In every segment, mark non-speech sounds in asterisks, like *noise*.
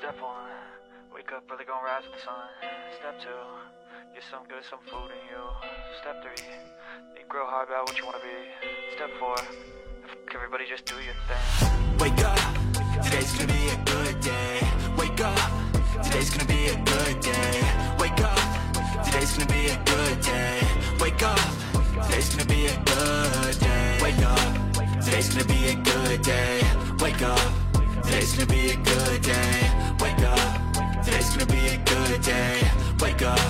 Step one, wake up early, gonna rise with the sun. Step two, get some good, some food in you. Step three, think real hard about what you wanna be. Step four, f- everybody just do your thing. Wake up, today's gonna be a good day. Wake up, today's gonna be a good day. Wake up, today's gonna be a good day. Wake up, today's gonna be a good day. Wake up, today's gonna be a good day. Wake up, today's gonna be a good day. Wake up, today's gonna be a good day. Wake up,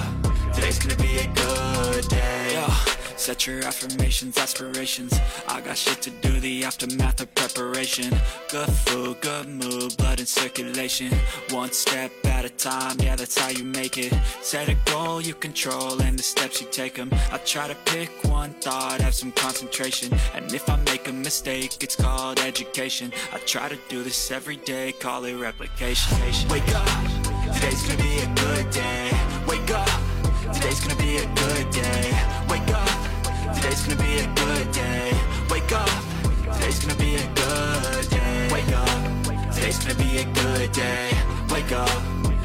today's gonna be a good day. Yo. Set your affirmations, aspirations. I got shit to do, the aftermath of preparation. Good food, good mood, blood in circulation. One step at a time, yeah, that's how you make it. Set a goal you control and the steps you take them. I try to pick one thought, have some concentration. And if I make a mistake, it's called education. I try to do this every day, call it replication. Wake up, today's gonna be a good day. Wake up. Today's gonna be a good day. Wake. Today's gonna be a good day. Wake up. Today's gonna be a good day. Wake up. Today's gonna be a good day. Wake up.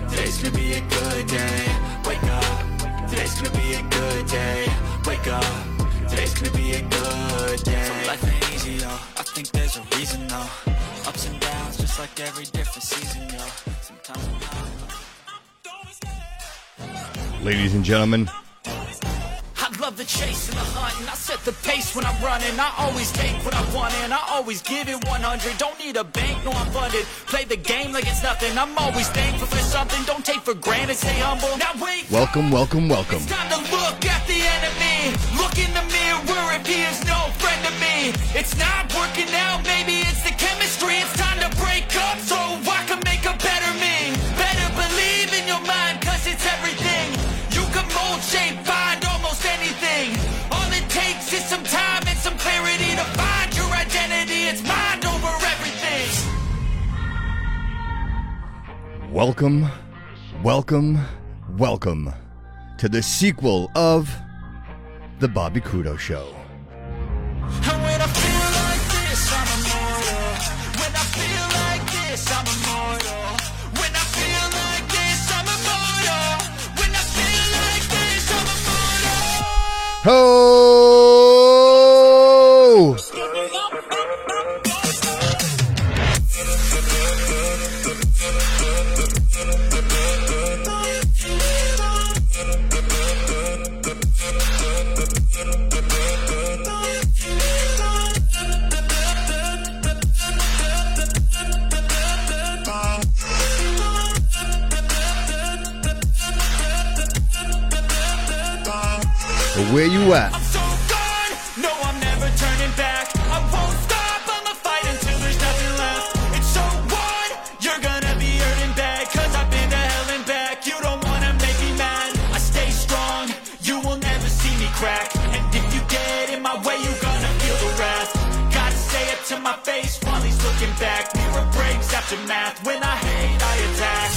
Today's gonna be a good day. Wake up. Today's gonna be a good day. Wake up. Today's gonna be a good day. So life ain't easy, yo. I think there's a reason, though. Ups and downs, just like every different season, yo. Sometimes I'm high. Ladies and gentlemen, I love the chase and the hunt, and I set the pace when I'm running. I always take what I want, and I always give it 100. Don't need a bank, no, I'm funded. Play the game like it's nothing. I'm always thankful for something. Don't take for granted, stay humble. Now wait, welcome, welcome, welcome. it's time to look at the enemy. Look in the mirror if he is no friend to me. It's not working out, maybe it's the chemistry. It's time to break up so I can Welcome, welcome, welcome to the sequel of The Bobby Couto Show. And strong. You will never see me crack. And if you get in my way, you're gonna feel the wrath. Gotta say it to my face while he's looking back. Mirror breaks after math. When I hate, I attack.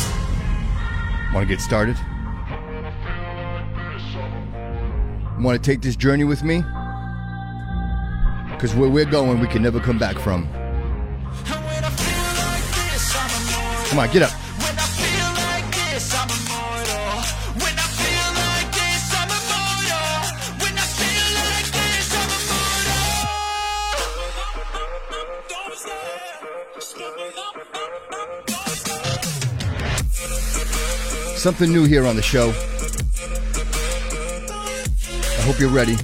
Want to get started? want to take this journey with me? Because where we're going, we can never come back from. Come on, get up. Something new here on the show. Hope you're ready.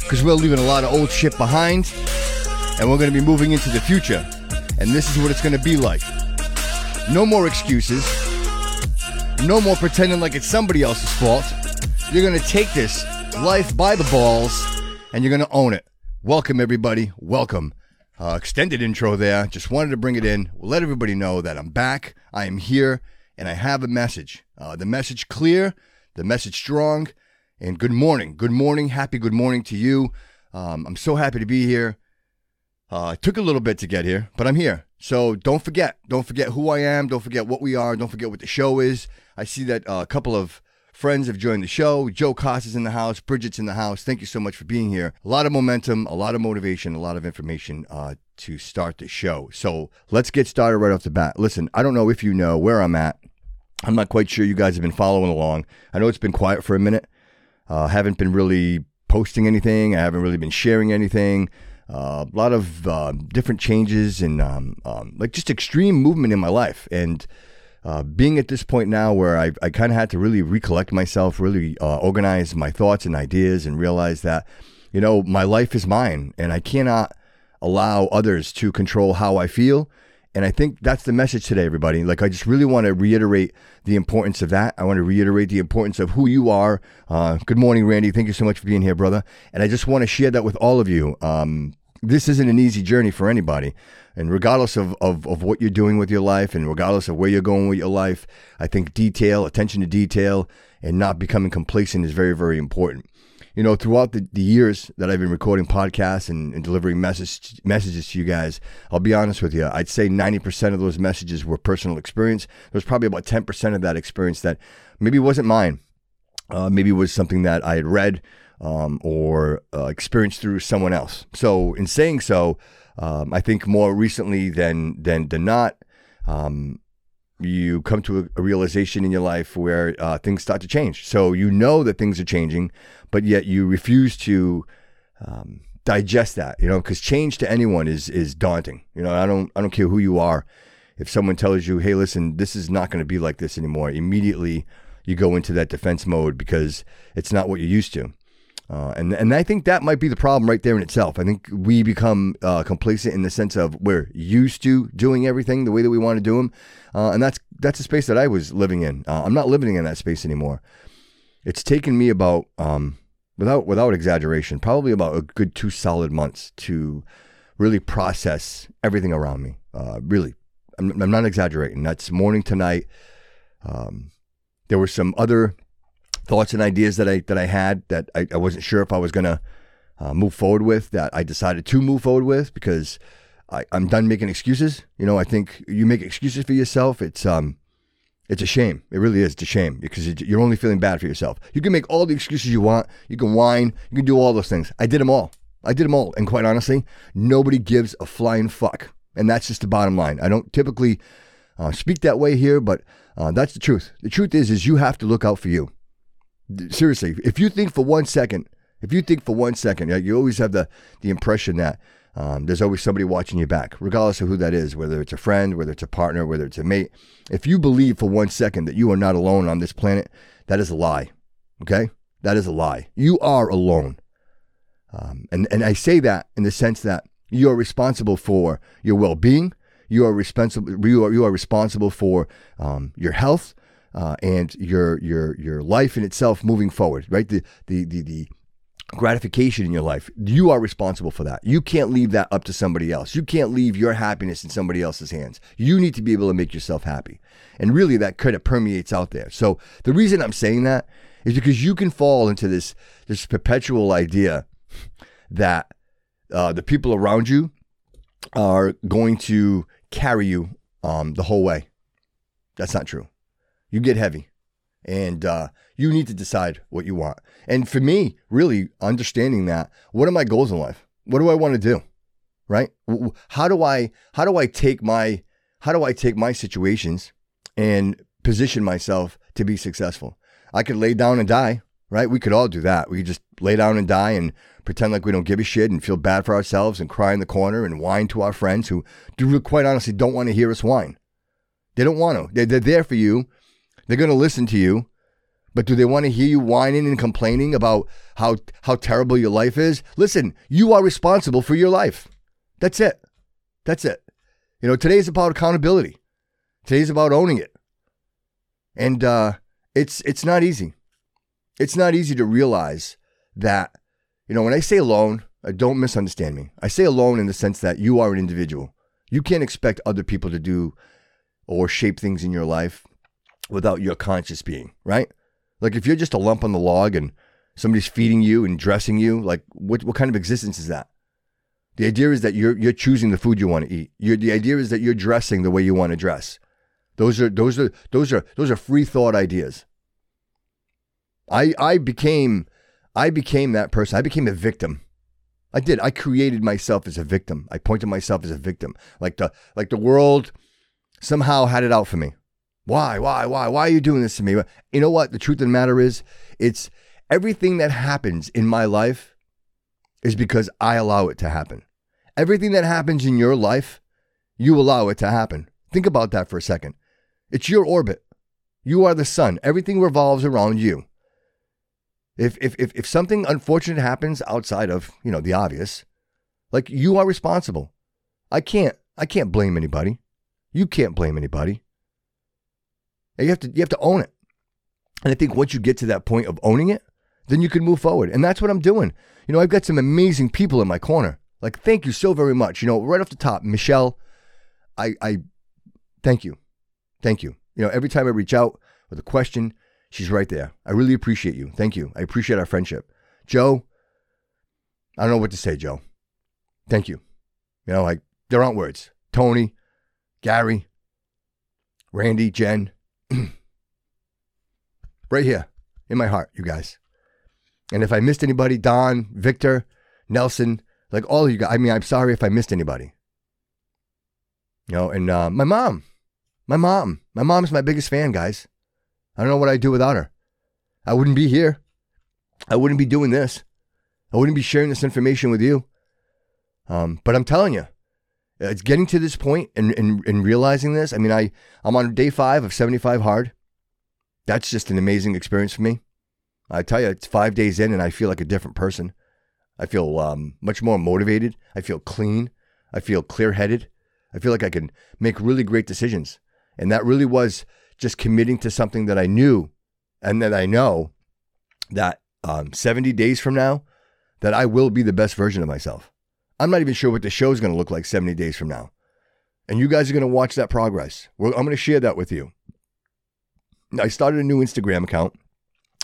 Because we're leaving a lot of old shit behind, and we're going to be moving into the future. And this is what it's going to be like. No more excuses. No more pretending like it's somebody else's fault. You're going to take this life by the balls, and you're going to own it. Welcome, everybody. Welcome. Uh, extended intro there. Just wanted to bring it in. We'll let everybody know that I'm back. I am here, and I have a message. Uh, the message clear, the message strong, and good morning. Good morning. Happy good morning to you. Um, I'm so happy to be here. Uh, it took a little bit to get here, but I'm here. So don't forget. Don't forget who I am. Don't forget what we are. Don't forget what the show is. I see that uh, a couple of friends have joined the show. Joe Costa's in the house. Bridget's in the house. Thank you so much for being here. A lot of momentum, a lot of motivation, a lot of information uh, to start the show. So let's get started right off the bat. Listen, I don't know if you know where I'm at. I'm not quite sure you guys have been following along. I know it's been quiet for a minute. Uh, haven't been really posting anything. I haven't really been sharing anything. Uh, a lot of uh, different changes and um, um, like just extreme movement in my life. And uh, being at this point now where I, I kind of had to really recollect myself, really uh, organize my thoughts and ideas, and realize that, you know, my life is mine and I cannot allow others to control how I feel. And I think that's the message today, everybody. Like, I just really want to reiterate the importance of that. I want to reiterate the importance of who you are. Uh, good morning, Randy. Thank you so much for being here, brother. And I just want to share that with all of you. Um, this isn't an easy journey for anybody. And regardless of, of, of what you're doing with your life and regardless of where you're going with your life, I think detail, attention to detail, and not becoming complacent is very, very important. You know, throughout the, the years that I've been recording podcasts and, and delivering message, messages to you guys, I'll be honest with you, I'd say 90% of those messages were personal experience. There was probably about 10% of that experience that maybe wasn't mine, uh, maybe was something that I had read um, or uh, experienced through someone else. So, in saying so, um, I think more recently than than than not, um, you come to a, realization in your life where uh, things start to change. So you know that things are changing, but yet you refuse to um, digest that. You know, because change to anyone is is daunting. You know, I don't I don't care who you are. If someone tells you, "Hey, listen, this is not going to be like this anymore," immediately you go into that defense mode because it's not what you're used to. Uh, and and I think that might be the problem right there in itself. I think we become uh, complacent in the sense of we're used to doing everything the way that we want to do them, uh, and that's that's a space that I was living in. Uh, I'm not living in that space anymore. It's taken me about, um, without without exaggeration, probably about a good two solid months to really process everything around me. Uh, really, I'm, I'm, not exaggerating. That's morning to night. Um, there were some other thoughts and ideas that I that I had that I, I wasn't sure if I was gonna uh, move forward with. That I decided to move forward with because I, I'm done making excuses. You know, I think you make excuses for yourself. It's um, it's a shame. It really is. It's a shame because you're only feeling bad for yourself. You can make all the excuses you want. You can whine. You can do all those things. I did them all. I did them all. And quite honestly, nobody gives a flying fuck. And that's just the bottom line. I don't typically uh, speak that way here, but uh, that's the truth. The truth is, is you have to look out for you seriously, if you think for one second, if you think for one second, you always have the, the impression that um, there's always somebody watching you back, regardless of who that is, whether it's a friend, whether it's a partner, whether it's a mate. If you believe for one second that you are not alone on this planet, that is a lie. Okay? That is a lie. You are alone. Um, and, and I say that in the sense that you are responsible for your well being. You are responsible. You are, you are responsible for um, your health uh, and your your your life in itself moving forward, right? The the the the gratification in your life. You are responsible for that. You can't leave that up to somebody else. You can't leave your happiness in somebody else's hands. You need to be able to make yourself happy. And really that kind of permeates out there. So the reason I'm saying that is because you can fall into this this perpetual idea that uh, the people around you are going to carry you um, the whole way. That's not true you get heavy and uh, you need to decide what you want. And for me, really understanding that, what are my goals in life? What do I want to do? Right? How do I how do I take my how do I take my situations and position myself to be successful? I could lay down and die, right? We could all do that. We could just lay down and die and pretend like we don't give a shit and feel bad for ourselves and cry in the corner and whine to our friends who do quite honestly don't want to hear us whine. They don't want to. They're, they're there for you they're going to listen to you, but do they want to hear you whining and complaining about how how terrible your life is? Listen, you are responsible for your life. That's it. That's it. You know, today's about accountability. Today's about owning it. And uh, it's it's not easy. It's not easy to realize that, you know, when I say alone, uh, don't misunderstand me. I say alone in the sense that you are an individual. You can't expect other people to do or shape things in your life without your conscious being, right? Like if you're just a lump on the log and somebody's feeding you and dressing you, like what what kind of existence is that? The idea is that you're you're choosing the food you want to eat. You're, the idea is that you're dressing the way you want to dress. Those are those are those are those are free thought ideas. I I became I became that person. I became a victim I did. I created myself as a victim. I pointed myself as a victim. Like the like the world somehow had it out for me. Why? Why? Why? Why are you doing this to me? You know what? The truth of the matter is, it's everything that happens in my life is because I allow it to happen. Everything that happens in your life, you allow it to happen. Think about that for a second. It's your orbit. You are the sun. Everything revolves around you. If, if, if, if something unfortunate happens outside of, you know, the obvious, like you are responsible. I can't, I can't blame anybody. You can't blame anybody. And you have to, you have to own it. And I think once you get to that point of owning it, then you can move forward. And that's what I'm doing. You know, I've got some amazing people in my corner. Like, thank you so very much. You know, right off the top, Michelle, I, I thank you. Thank you. You know, every time I reach out with a question, she's right there. I really appreciate you. Thank you. I appreciate our friendship. Joe, I don't know what to say, Joe. Thank you. You know, like, there aren't words. Tony, Gary, Randy, Jen, *clears throat* right here in my heart, you guys. And if I missed anybody, Don, Victor, Nelson, like all of you guys, I mean, I'm sorry if I missed anybody. You know, and uh, my mom, my mom, my mom's my biggest fan, guys. I don't know what I'd do without her. I wouldn't be here. I wouldn't be doing this. I wouldn't be sharing this information with you. Um, but I'm telling you, it's getting to this point and, and, and realizing this. I mean, I, I'm on day five of 75 hard. That's just an amazing experience for me. I tell you, it's five days in and I feel like a different person. I feel um, much more motivated. I feel clean. I feel clear headed. I feel like I can make really great decisions. And that really was just committing to something that I knew and that I know that um, 70 days from now, that I will be the best version of myself. I'm not even sure what the show is going to look like 70 days from now. And you guys are going to watch that progress. I'm going to share that with you. I started a new Instagram account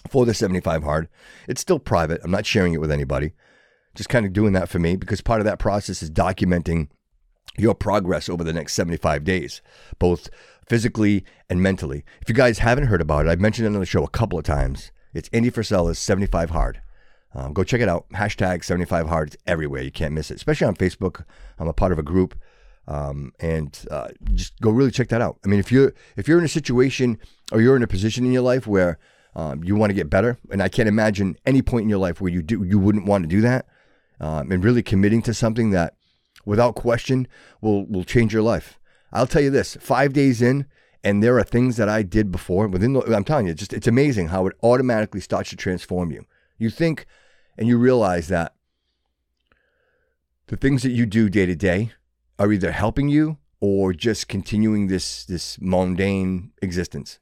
for the 75 hard. It's still private. I'm not sharing it with anybody. Just kind of doing that for me because part of that process is documenting your progress over the next 75 days, both physically and mentally. If you guys haven't heard about it, I've mentioned it on the show a couple of times. It's Andy Frisella's 75 Hard. Um, go check it out. Hashtag 75 Hard. It's everywhere. You can't miss it, especially on Facebook. I'm a part of a group. Um, and uh, just go really check that out. I mean, if you're if you're in a situation or you're in a position in your life where um, you want to get better, and I can't imagine any point in your life where you do you wouldn't want to do that, um, and really committing to something that, without question, will will change your life. I'll tell you this: five days in, and there are things that I did before within. The, I'm telling you, just it's amazing how it automatically starts to transform you. You think, and you realize that the things that you do day to day are either helping you or just continuing this this mundane existence.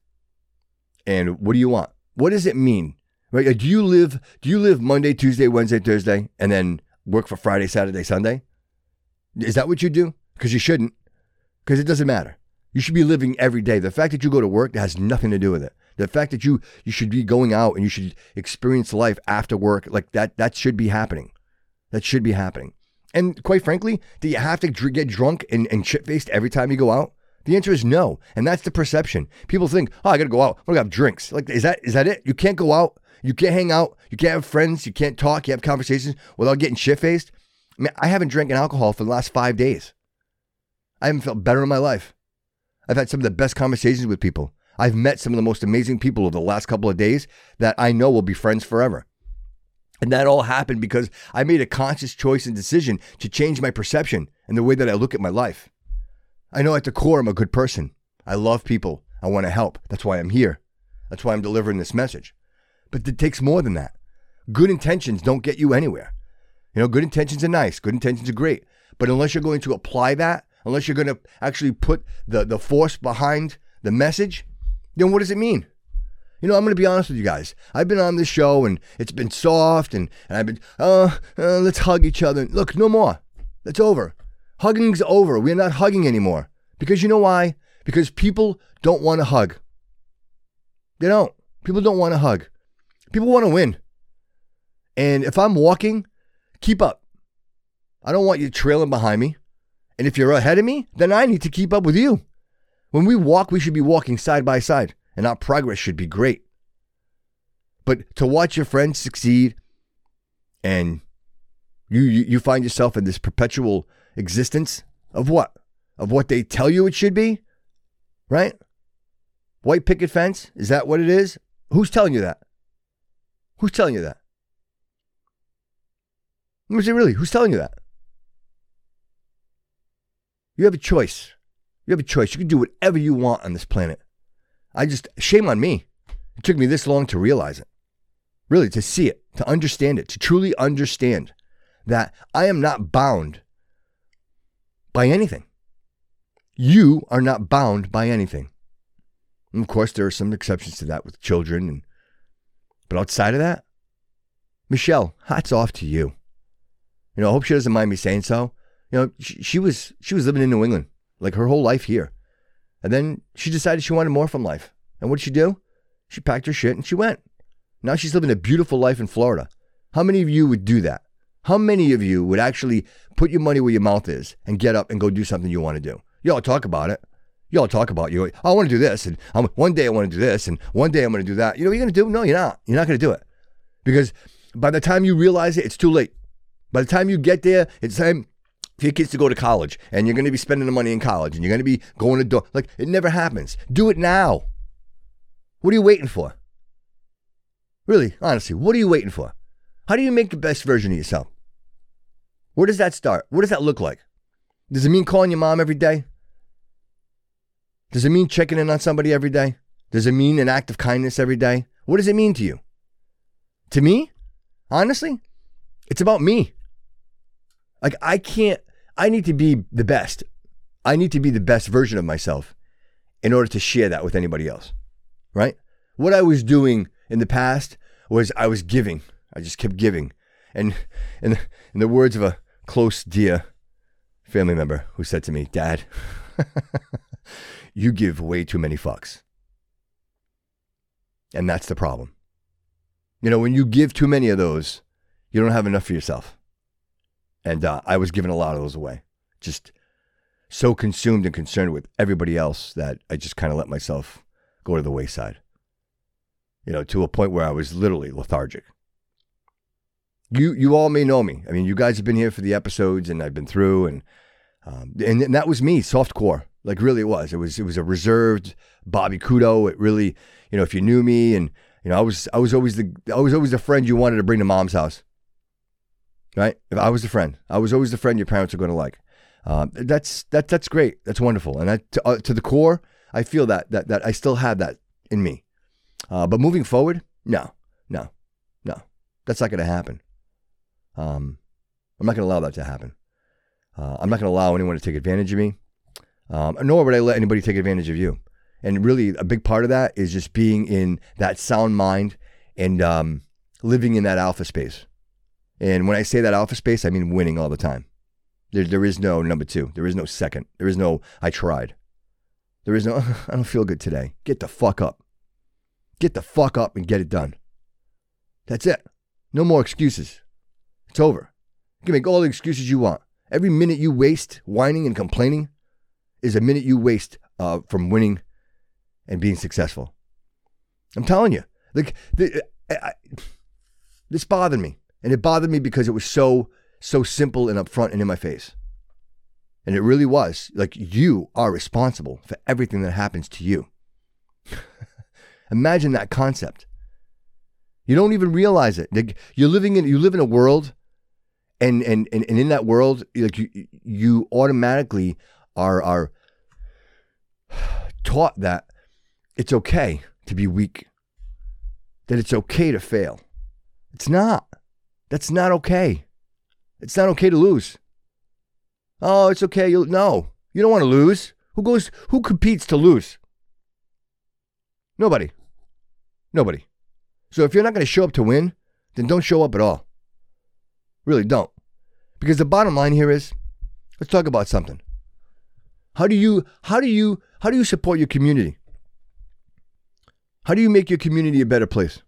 And what do you want? What does it mean? Right? Do you live do you live Monday, Tuesday, Wednesday, Thursday, and then work for Friday, Saturday, Sunday? Is that what you do? Because you shouldn't. Because it doesn't matter. You should be living every day. The fact that you go to work has nothing to do with it. The fact that you you should be going out and you should experience life after work, like that, that should be happening. That should be happening. And quite frankly, do you have to dr- get drunk and, and shit faced every time you go out? The answer is no. And that's the perception. People think, oh, I got to go out. Going to have drinks. Like, is that is that it? You can't go out. You can't hang out. You can't have friends. You can't talk. You have conversations without getting shit faced. I mean, I haven't drank an alcohol for the last five days. I haven't felt better in my life. I've had some of the best conversations with people. I've met some of the most amazing people over the last couple of days that I know will be friends forever. And that all happened because I made a conscious choice and decision to change my perception and the way that I look at my life. I know at the core I'm a good person. I love people. I want to help. That's why I'm here. That's why I'm delivering this message. But it takes more than that. Good intentions don't get you anywhere. You know, good intentions are nice, good intentions are great. But unless you're going to apply that, unless you're going to actually put the, the force behind the message, then what does it mean? You know, I'm going to be honest with you guys. I've been on this show and it's been soft and, and I've been, uh, uh, let's hug each other. Look, no more. That's over. Hugging's over. We're not hugging anymore. Because you know why? Because people don't want to hug. They don't. People don't want to hug. People want to win. And if I'm walking, keep up. I don't want you trailing behind me. And if you're ahead of me, then I need to keep up with you. When we walk, we should be walking side by side, and our progress should be great. But to watch your friends succeed and You, you you find yourself in this perpetual existence of what? Of what they tell you it should be? Right? White picket fence? Is that what it is? Who's telling you that? Who's telling you that? Let me say really, who's telling you that? You have a choice. You have a choice. You can do whatever you want on this planet. I just, shame on me. It took me this long to realize it. Really, to see it, to understand it, to truly understand that I am not bound by anything. You are not bound by anything. And of course, there are some exceptions to that with children. And, but outside of that, Michelle, hats off to you. You know, I hope she doesn't mind me saying so. You know, she, she was she was living in New England like her whole life here, and then she decided she wanted more from life. And what did she do? She packed her shit and she went. Now she's living a beautiful life in Florida. How many of you would do that? How many of you would actually put your money where your mouth is and get up and go do something you want to do? Y'all talk about it. Y'all talk about you. I want to do this, and I'm, one day I want to do this, and one day I'm going to do that. You know what you're going to do? No, you're not. You're not going to do it because by the time you realize it, it's too late. By the time you get there, it's time your kids to go to college, and you're going to be spending the money in college, and you're going to be going to do like it never happens. Do it now. What are you waiting for? Really, honestly, what are you waiting for? How do you make the best version of yourself? Where does that start? What does that look like? Does it mean calling your mom every day? Does it mean checking in on somebody every day? Does it mean an act of kindness every day? What does it mean to you? To me, honestly, it's about me. Like, I can't, I need to be the best. I need to be the best version of myself in order to share that with anybody else, right? What I was doing in the past was I was giving. I just kept giving. And in, in the words of a close, dear family member who said to me, Dad, *laughs* you give way too many fucks. And that's the problem. You know, when you give too many of those, you don't have enough for yourself. And uh, I was giving a lot of those away. Just so consumed and concerned with everybody else that I just kind of let myself go to the wayside. You know, to a point where I was literally lethargic. You you all may know me. I mean, you guys have been here for the episodes, and I've been through, and um, and, and that was me, soft core. Like really, it was. It was it was a reserved Bobby Couto. It really, you know, if you knew me, and you know, I was I was always the I was always the friend you wanted to bring to mom's house. Right? If I was the friend, I was always the friend your parents are going to like. Um, that's that that's great. That's wonderful. And I, to, uh, to the core, I feel that that that I still have that in me. Uh, but moving forward, no, no, no, that's not going to happen. Um, I'm not going to allow that to happen. Uh, I'm not going to allow anyone to take advantage of me, um, nor would I let anybody take advantage of you. And really, a big part of that is just being in that sound mind and um, living in that alpha space. And when I say that alpha space, I mean winning all the time. There, there is no number two. There is no second. There is no I tried. There is no *laughs* I don't feel good today. Get the fuck up. Get the fuck up and get it done. That's it. No more excuses. It's over. You can make all the excuses you want. Every minute you waste whining and complaining is a minute you waste uh, from winning and being successful. I'm telling you, like the, I, I, this bothered me, and it bothered me because it was so so simple and upfront and in my face. And it really was like you are responsible for everything that happens to you. *laughs* Imagine that concept. You don't even realize it. Like you're living in you live in a world and and and, and in that world like you you automatically are are taught that it's okay to be weak. That it's okay to fail. It's not. That's not okay. It's not okay to lose. Oh, it's okay. You no. You don't want to lose. Who goes who competes to lose? Nobody. Nobody. So if you're not going to show up to win, then don't show up at all. Really don't. Because the bottom line here is let's talk about something. How do you how do you how do you support your community? How do you make your community a better place?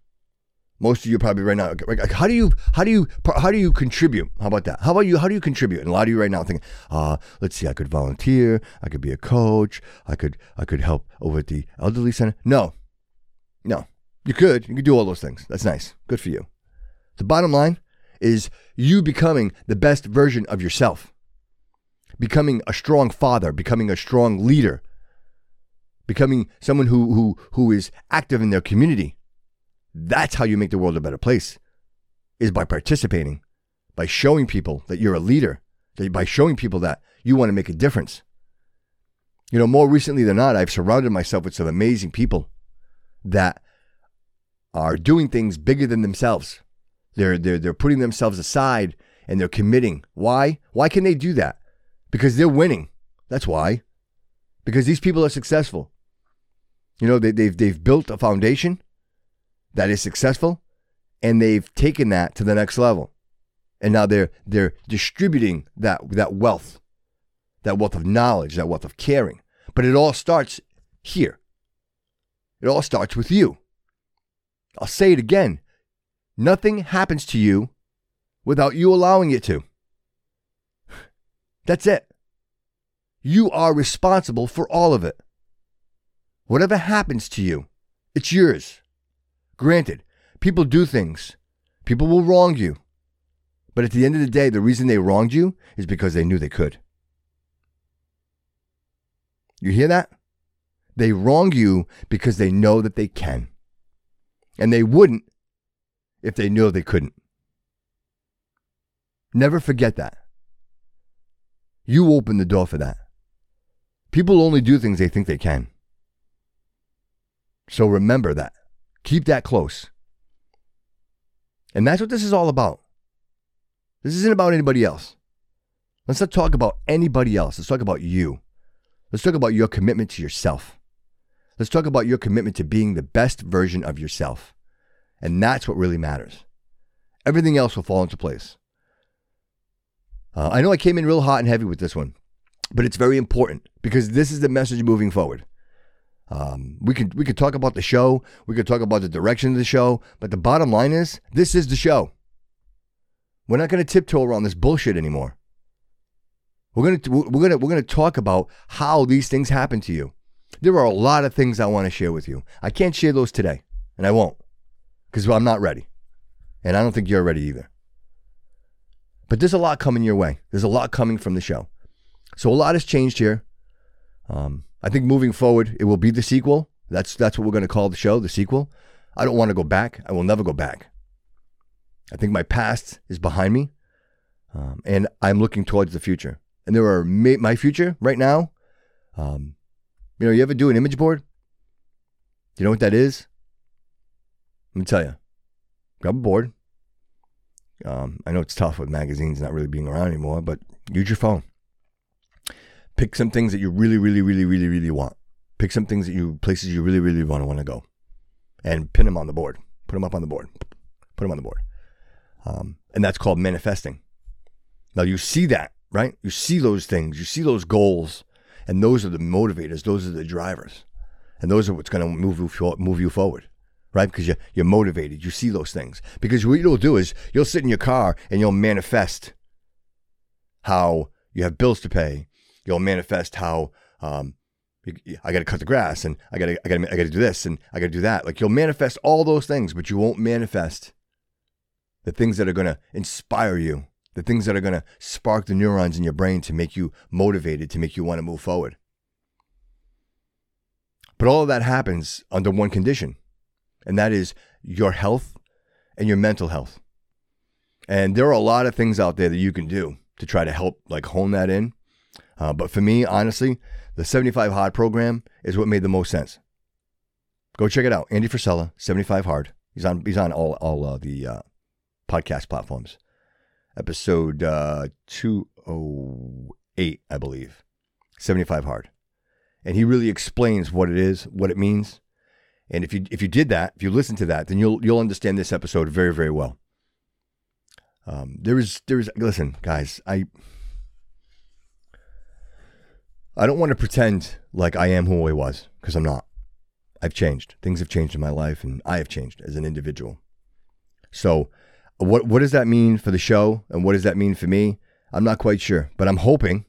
Most of you probably right now. How do you how do you how do you contribute? How about that? How about you? How do you contribute? And a lot of you right now think, uh, let's see, I could volunteer, I could be a coach, I could I could help over at the elderly center. No, no, you could you could do all those things. That's nice, good for you. The bottom line is you becoming the best version of yourself, becoming a strong father, becoming a strong leader, becoming someone who, who, who is active in their community. That's how you make the world a better place, is by participating, by showing people that you're a leader, that by showing people that you want to make a difference. You know, more recently than not, I've surrounded myself with some amazing people that are doing things bigger than themselves. They're, they're, they're putting themselves aside and they're committing. Why? Why can they do that? Because they're winning. That's why. Because these people are successful. You know, they, they've, they've built a foundation that is successful and they've taken that to the next level. And now they're, they're distributing that, that wealth, that wealth of knowledge, that wealth of caring. But it all starts here. It all starts with you. I'll say it again. Nothing happens to you without you allowing it to. *sighs* That's it. You are responsible for all of it. Whatever happens to you, it's yours. Granted, people do things, people will wrong you. But at the end of the day, the reason they wronged you is because they knew they could. You hear that? They wrong you because they know that they can. And they wouldn't if they knew they couldn't. Never forget that. You open the door for that. People only do things they think they can. So remember that. Keep that close. And that's what this is all about. This isn't about anybody else. Let's not talk about anybody else. Let's talk about you. Let's talk about your commitment to yourself. Let's talk about your commitment to being the best version of yourself. And that's what really matters. Everything else will fall into place. Uh, I know I came in real hot and heavy with this one, but it's very important because this is the message moving forward. Um, we could we could talk about the show, we could talk about the direction of the show, but the bottom line is this is the show. We're not going to tiptoe around this bullshit anymore. We're to we're to we're to talk about how these things happen to you. There are a lot of things I want to share with you. I can't share those today, and I won't because I'm not ready. And I don't think you're ready either. But there's a lot coming your way. There's a lot coming from the show. So a lot has changed here. Um, I think moving forward, it will be the sequel. That's that's what we're going to call the show, the sequel. I don't want to go back. I will never go back. I think my past is behind me, um, and I'm looking towards the future. And there are ma- my future right now. Um, you know, you ever do an image board? You know what that is? Let me tell you. Grab a board. Um, I know it's tough with magazines not really being around anymore, but use your phone. Pick some things that you really, really, really, really, really want. Pick some things that you places you really, really want to want to go, and pin them on the board. Put them up on the board. Put them on the board. Um, and that's called manifesting. Now you see that, right? You see those things. You see those goals, and those are the motivators. Those are the drivers, and those are what's going to move you move you forward right? Because you're, you're motivated. You see those things. Because what you'll do is you'll sit in your car and you'll manifest how you have bills to pay. You'll manifest how um, I got to cut the grass and I got to I got to I got to do this and I got to do that. Like you'll manifest all those things, but you won't manifest the things that are going to inspire you, the things that are going to spark the neurons in your brain to make you motivated, to make you want to move forward. But all of that happens under one condition and that is your health and your mental health. And there are a lot of things out there that you can do to try to help like hone that in. Uh, but for me, honestly, the 75 Hard program is what made the most sense. Go check it out. Andy Frisella, 75 Hard. He's on he's on all all uh, the uh, podcast platforms. Episode uh, 208, I believe. 75 Hard. And he really explains what it is, what it means, and if you if you did that, if you listen to that, then you'll you'll understand this episode very very well. Um, there is there is listen, guys. I I don't want to pretend like I am who I was because I'm not. I've changed. Things have changed in my life, and I have changed as an individual. So, what what does that mean for the show, and what does that mean for me? I'm not quite sure, but I'm hoping.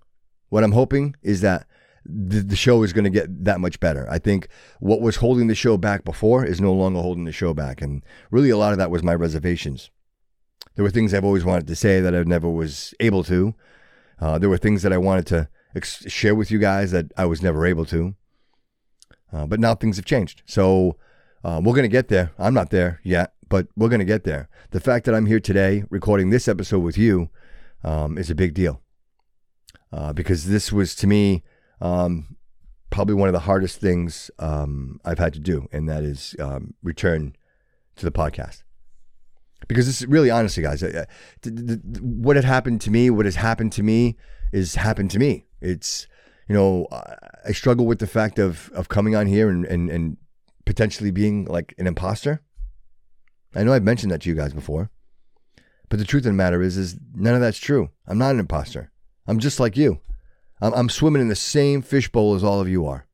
What I'm hoping is that the, the show is going to get that much better. I think what was holding the show back before is no longer holding the show back. And really, a lot of that was my reservations. There were things I've always wanted to say that I never was able to. Uh, there were things that I wanted to ex- share with you guys that I was never able to. Uh, but now things have changed. So uh, we're going to get there. I'm not there yet, but we're going to get there. The fact that I'm here today recording this episode with you um, is a big deal uh, because this was to me um, probably one of the hardest things um, I've had to do, and that is um, return to the podcast. Because this is really honestly, guys, what had happened to me, what has happened to me, is happened to me. It's you know, I struggle with the fact of of coming on here and and, and potentially being like an imposter. I know I've mentioned that to you guys before, but the truth of the matter is, is none of that's true. I'm not an imposter. I'm just like you. I'm, I'm swimming in the same fishbowl as all of you are.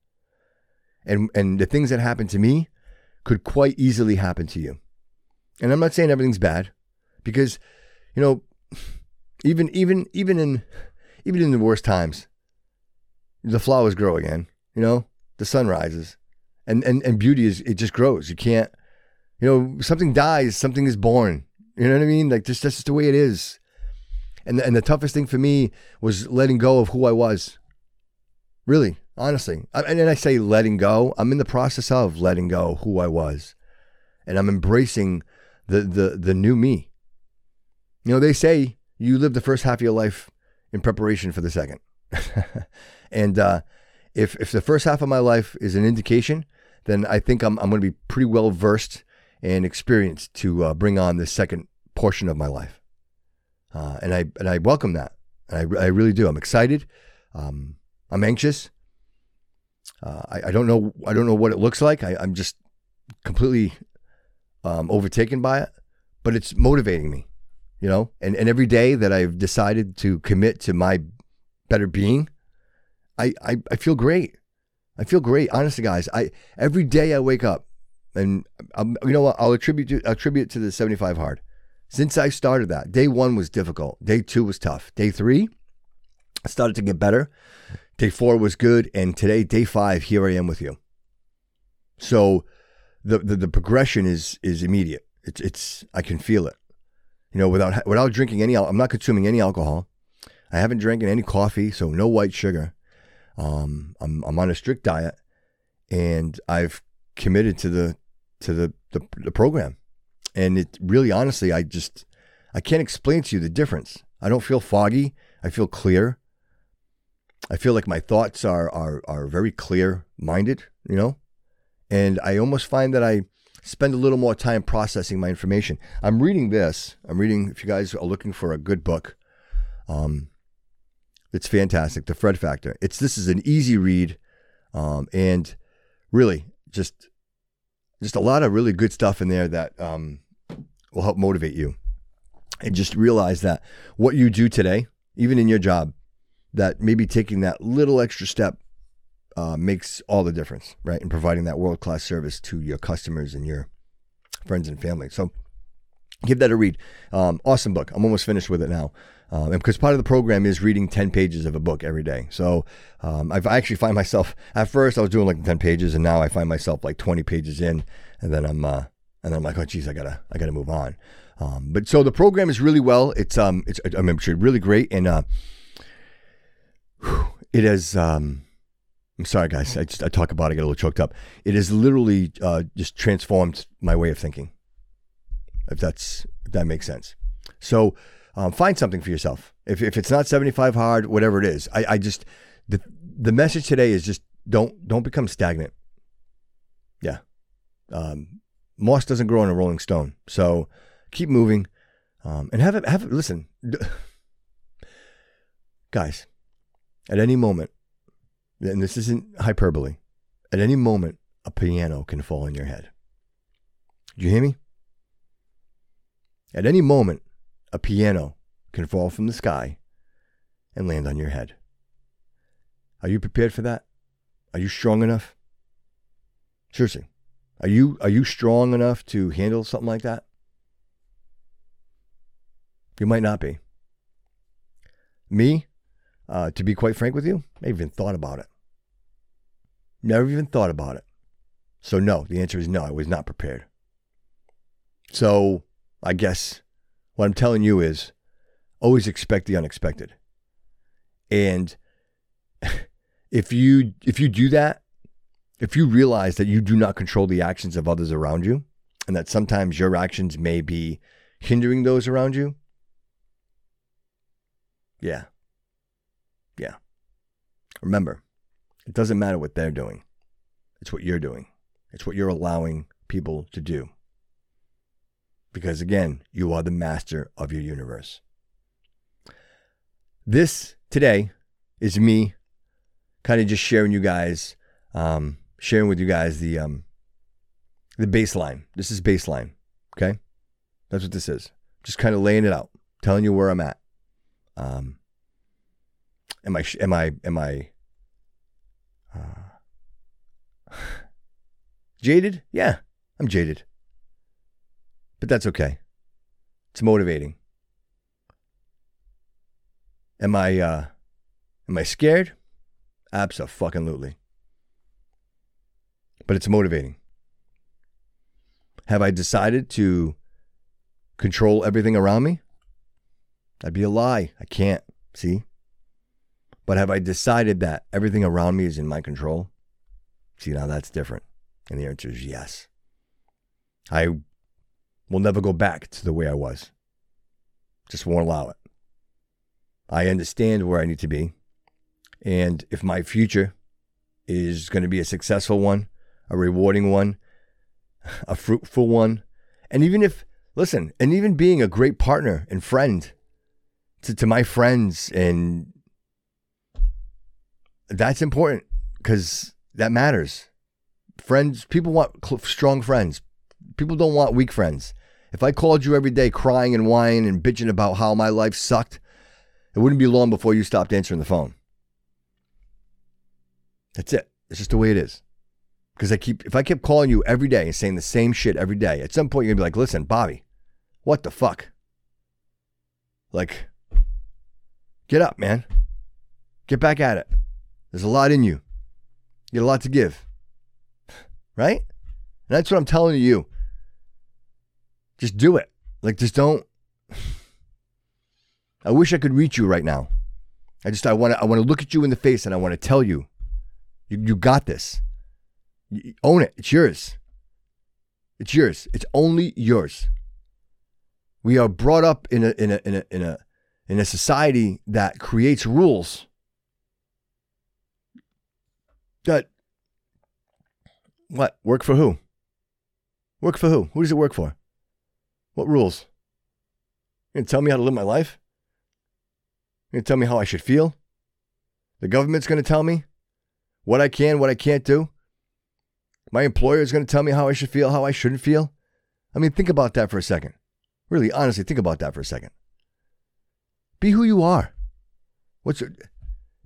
And and the things that happen to me could quite easily happen to you. And I'm not saying everything's bad, because, you know, *sighs* even even even in even in the worst times, the flowers grow again. You know, the sun rises, and and and beauty is it just grows. You can't, you know, something dies, something is born. You know what I mean? Like just that's just the way it is. And and the toughest thing for me was letting go of who I was. Really, honestly, I, and then I say letting go. I'm in the process of letting go who I was, and I'm embracing the the the new me. You know, they say you live the first half of your life in preparation for the second. *laughs* and uh, if if the first half of my life is an indication, then I think I'm I'm going to be pretty well versed and experienced to uh, bring on the second portion of my life. Uh, and I and I welcome that. And I, I really do. I'm excited. Um, I'm anxious. Uh, I, I don't know I don't know what it looks like. I, I'm just completely um, overtaken by it, but it's motivating me, you know. And and every day that I've decided to commit to my better being, I, I, I feel great. I feel great. Honestly, guys, I every day I wake up, and I'm, you know what? I'll attribute to, attribute to the 75 hard. Since I started that, day one was difficult. Day two was tough. Day three, I started to get better. Day four was good, and today, day five, here I am with you. So, the the, the progression is is immediate. It's it's I can feel it. You know, without without drinking any, I'm not consuming any alcohol. I haven't drinking any coffee, so no white sugar. Um, I'm I'm on a strict diet, and I've committed to the to the, the the program, and it really, honestly, I just I can't explain to you the difference. I don't feel foggy. I feel clear. I feel like my thoughts are are are very clear minded, you know, and I almost find that I spend a little more time processing my information. I'm reading this. I'm reading. If you guys are looking for a good book, um, it's fantastic. The Fred Factor. It's this is an easy read, um, and really just just a lot of really good stuff in there that um, will help motivate you. And just realize that what you do today, even in your job, that maybe taking that little extra step uh, makes all the difference, right? In providing that world class service to your customers and your friends and family. So give that a read. Um, awesome book. I'm almost finished with it now. Um, and because part of the program is reading 10 pages of a book every day. So um, I actually find myself, at first I was doing like 10 pages and now I find myself like 20 pages in and then I'm, uh, and then I'm like, oh geez, I gotta, I gotta move on. Um, but so the program is really well. It's, um, it's, I mean, it's really great. And, uh, it has, um, I'm sorry guys. I just, I talk about it, I get a little choked up. It has literally, uh, just transformed my way of thinking. If that's, if that makes sense. So, um, find something for yourself. If, if it's not 75 hard, whatever it is, I, I just, the, the message today is just don't, don't become stagnant. Yeah. Um, moss doesn't grow on a rolling stone. So keep moving. Um, and have it, have it, listen, *sighs* guys, at any moment, and this isn't hyperbole, at any moment, a piano can fall in your head. Do you hear me? At any moment, a piano can fall from the sky and land on your head. Are you prepared for that? Are you strong enough? Seriously, are you are you strong enough to handle something like that? You might not be. Me, uh, to be quite frank with you, I even thought about it. Never even thought about it. So no, the answer is no. I was not prepared. So I guess What I'm telling you is always expect the unexpected. And *laughs* if you if you do that, if you realize that you do not control the actions of others around you and that sometimes your actions may be hindering those around you, yeah. Yeah. Remember, it doesn't matter what they're doing. It's what you're doing. It's what you're allowing people to do. Because again, you are the master of your universe. This today is me kind of just sharing you guys, um, sharing with you guys the um, the baseline. This is baseline. Okay? That's what this is. Just kind of laying it out, telling you where I'm at. Um, am I am I am I uh, *sighs* jaded? Yeah, I'm jaded, but that's okay. It's motivating. Am I uh, am I scared? Absolutely. But it's motivating. Have I decided to control everything around me? That'd be a lie. I can't. See? But have I decided that everything around me is in my control? See, now that's different. And the answer is yes. I will never go back to the way I was. Just won't allow it. I understand where I need to be. And if my future is going to be a successful one, a rewarding one, a fruitful one, and even if, listen, and even being a great partner and friend to, to my friends, and that's important because that matters. Friends, people want cl- strong friends. People don't want weak friends. If I called you every day crying and whining and bitching about how my life sucked, it wouldn't be long before you stopped answering the phone. That's it. It's just the way it is. Because I keep, if I kept calling you every day and saying the same shit every day, at some point you're gonna be like, listen, Bobby, what the fuck? Like, get up, man. Get back at it. There's a lot in you. You got a lot to give. Right? And that's what I'm telling you. Just do it. Like, just don't. *sighs* I wish I could reach you right now. I just I want to I want to look at you in the face and I want to tell you, you, you got this. You own it. It's yours. It's yours. It's only yours. We are brought up in a in a in a in a in a society that creates rules that what work for who? Work for who? Who does it work for? What rules? You gonna tell me how to live my life? You gonna tell me how I should feel? The government's gonna tell me what I can, what I can't do. My employer is gonna tell me how I should feel, how I shouldn't feel. I mean, think about that for a second. Really, honestly, think about that for a second. Be who you are. What's your,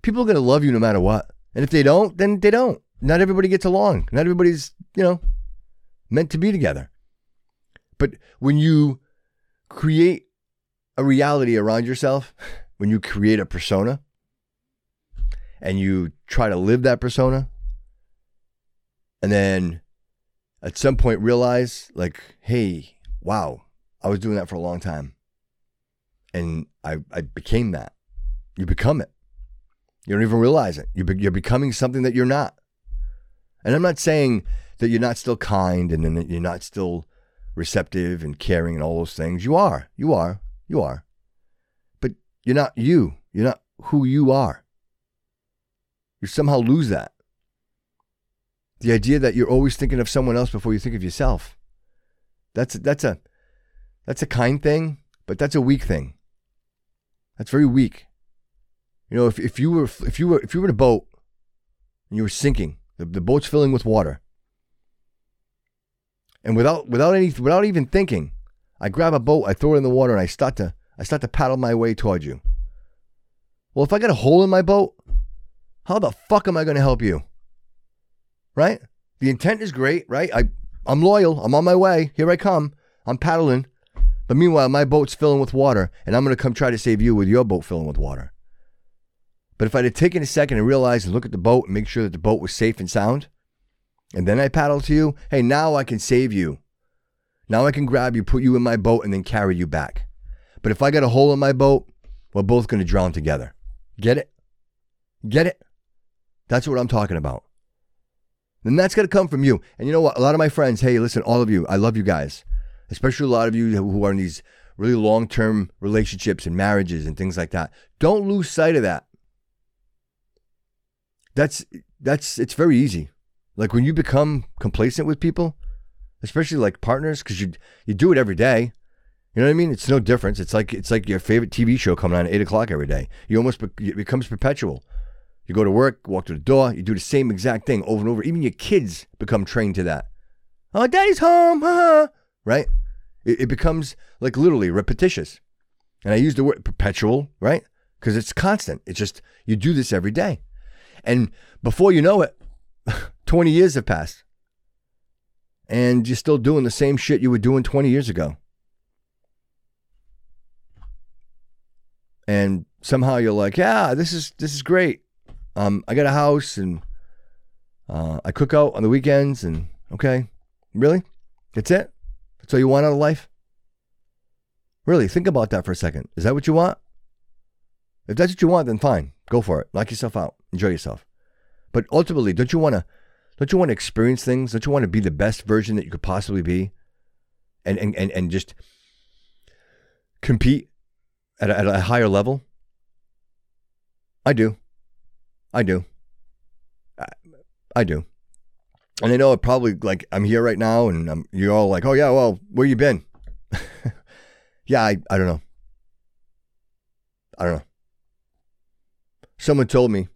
people are gonna love you no matter what, and if they don't, then they don't. Not everybody gets along. Not everybody's you know meant to be together. But when you create a reality around yourself, when you create a persona and you try to live that persona, and then at some point realize, like, hey, wow, I was doing that for a long time. And I, I became that. You become it. You don't even realize it. You be, you're becoming something that you're not. And I'm not saying that you're not still kind and that you're not still receptive and caring and all those things. You are. You are. You are. But you're not you. You're not who you are. You somehow lose that. The idea that you're always thinking of someone else before you think of yourself. That's that's a that's a kind thing, but that's a weak thing. That's very weak. You know, if, if you were if you were if you were in a boat and you were sinking, the, the boat's filling with water, and without without any without even thinking, I grab a boat, I throw it in the water, and I start to I start to paddle my way towards you. Well, if I got a hole in my boat, how the fuck am I going to help you? Right? The intent is great, right? I I'm loyal. I'm on my way. Here I come. I'm paddling. But meanwhile, my boat's filling with water, and I'm going to come try to save you with your boat filling with water. But if I'd have taken a second and realized and look at the boat and make sure that the boat was safe and sound, and then I paddle to you, hey, now I can save you. Now I can grab you, put you in my boat, and then carry you back. But if I got a hole in my boat, we're both going to drown together. Get it? Get it? That's what I'm talking about. And that's got to come from you. And you know what? A lot of my friends, hey, listen, all of you, I love you guys, especially a lot of you who are in these really long term relationships and marriages and things like that. Don't lose sight of that. That's, that's, it's very easy. Like when you become complacent with people, especially like partners, because you, you do it every day. You know what I mean? It's no difference. It's like it's like your favorite TV show coming on at eight o'clock every day. You almost it becomes perpetual. You go to work, walk to the door, you do the same exact thing over and over. Even your kids become trained to that. Oh, daddy's home, huh? Right? It, it becomes like literally repetitious. And I use the word perpetual, right? Because it's constant. It's just, you do this every day. And before you know it, *laughs* 20 years have passed. And you're still doing the same shit you were doing 20 years ago. And somehow you're like, yeah, this is this is great. Um, I got a house and uh, I cook out on the weekends and okay, really? That's it? That's all you want out of life? Really, think about that for a second. Is that what you want? If that's what you want, then fine. Go for it. Knock yourself out. Enjoy yourself. But ultimately, don't you want to don't you want to experience things? Don't you want to be the best version that you could possibly be? And and and, and just compete at a, at a higher level? I do. I do. I, I do. And I know it probably like I'm here right now and I'm, you're all like, oh yeah, well, where you been? *laughs* yeah, I, I don't know. I don't know. Someone told me,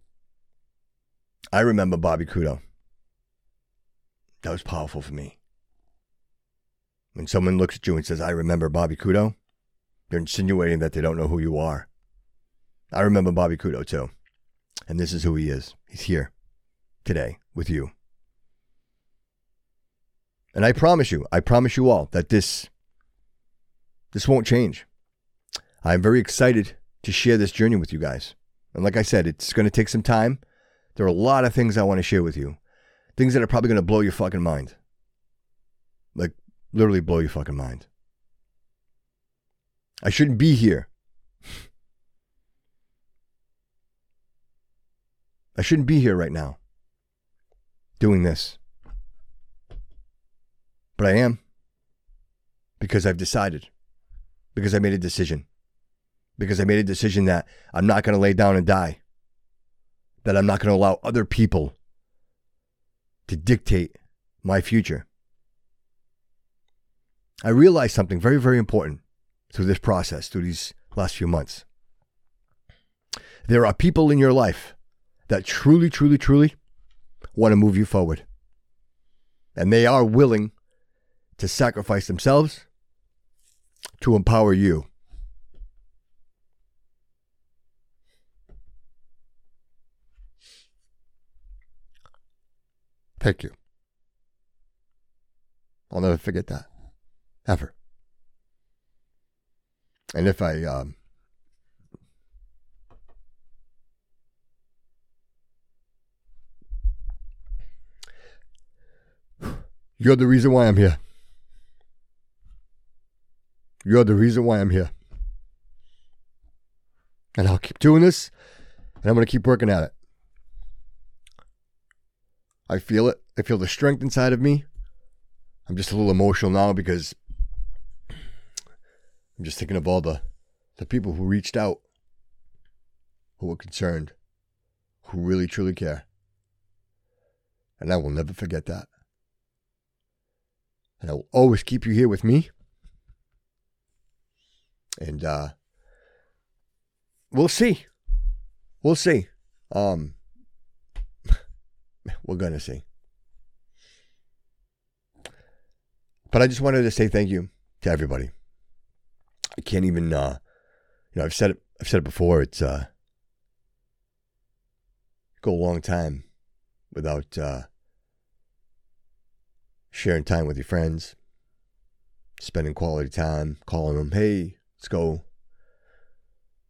I remember Bobby Couto. That was powerful for me. When someone looks at you and says, I remember Bobby Couto, they're insinuating that they don't know who you are. I remember Bobby Couto too. And this is who he is. He's here today with you. And I promise you, I promise you all that this this won't change. I'm very excited to share this journey with you guys. And like I said, it's going to take some time. There are a lot of things I want to share with you. Things that are probably going to blow your fucking mind. Like literally blow your fucking mind. I shouldn't be here. I shouldn't be here right now doing this. But I am because I've decided, because I made a decision, because I made a decision that I'm not going to lay down and die, that I'm not going to allow other people to dictate my future. I realized something very, very important through this process, through these last few months. There are people in your life that truly, truly, truly want to move you forward. And they are willing to sacrifice themselves to empower you. Thank you. I'll never forget that. Ever. And if I um, You're the reason why I'm here. You're the reason why I'm here. And I'll keep doing this, and I'm going to keep working at it. I feel it. I feel the strength inside of me. I'm just a little emotional now because I'm just thinking of all the, the people who reached out, who were concerned, who really truly care. And I will never forget that. And I will always keep you here with me. And uh we'll see. We'll see. Um we're gonna see. But I just wanted to say thank you to everybody. I can't even uh you know, I've said it I've said it before, it's uh go a long time without uh sharing time with your friends, spending quality time, calling them, hey, let's go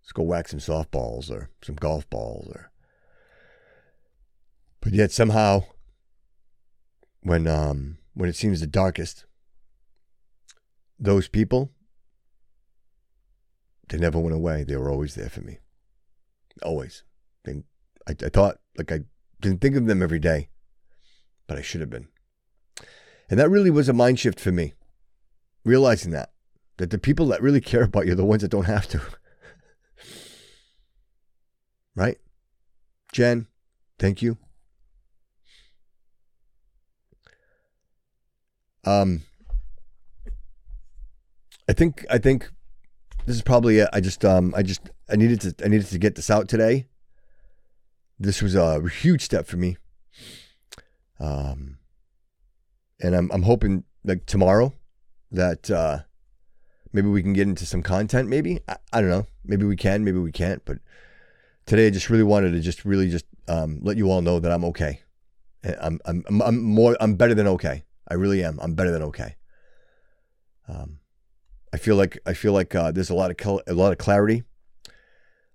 let's go whack some softballs or some golf balls or but yet somehow when um when it seems the darkest those people they never went away. They were always there for me. Always. They, I, I thought, like, I didn't think of them every day, but I should have been. And that really was a mind shift for me, realizing that, that the people that really care about you are the ones that don't have to. *laughs* right? Jen, thank you. Um, I think I think this is probably it. I just um I just I needed to I needed to get this out today. This was a huge step for me. Um, and I'm I'm hoping like tomorrow that uh maybe we can get into some content. Maybe I, I don't know. Maybe we can. Maybe we can't. But today I just really wanted to just really just um, let you all know that I'm okay. I'm, I'm, I'm, more, I'm better than okay. I really am. I'm better than okay. Um, I feel like, I feel like uh, there's a lot of, a lot of clarity.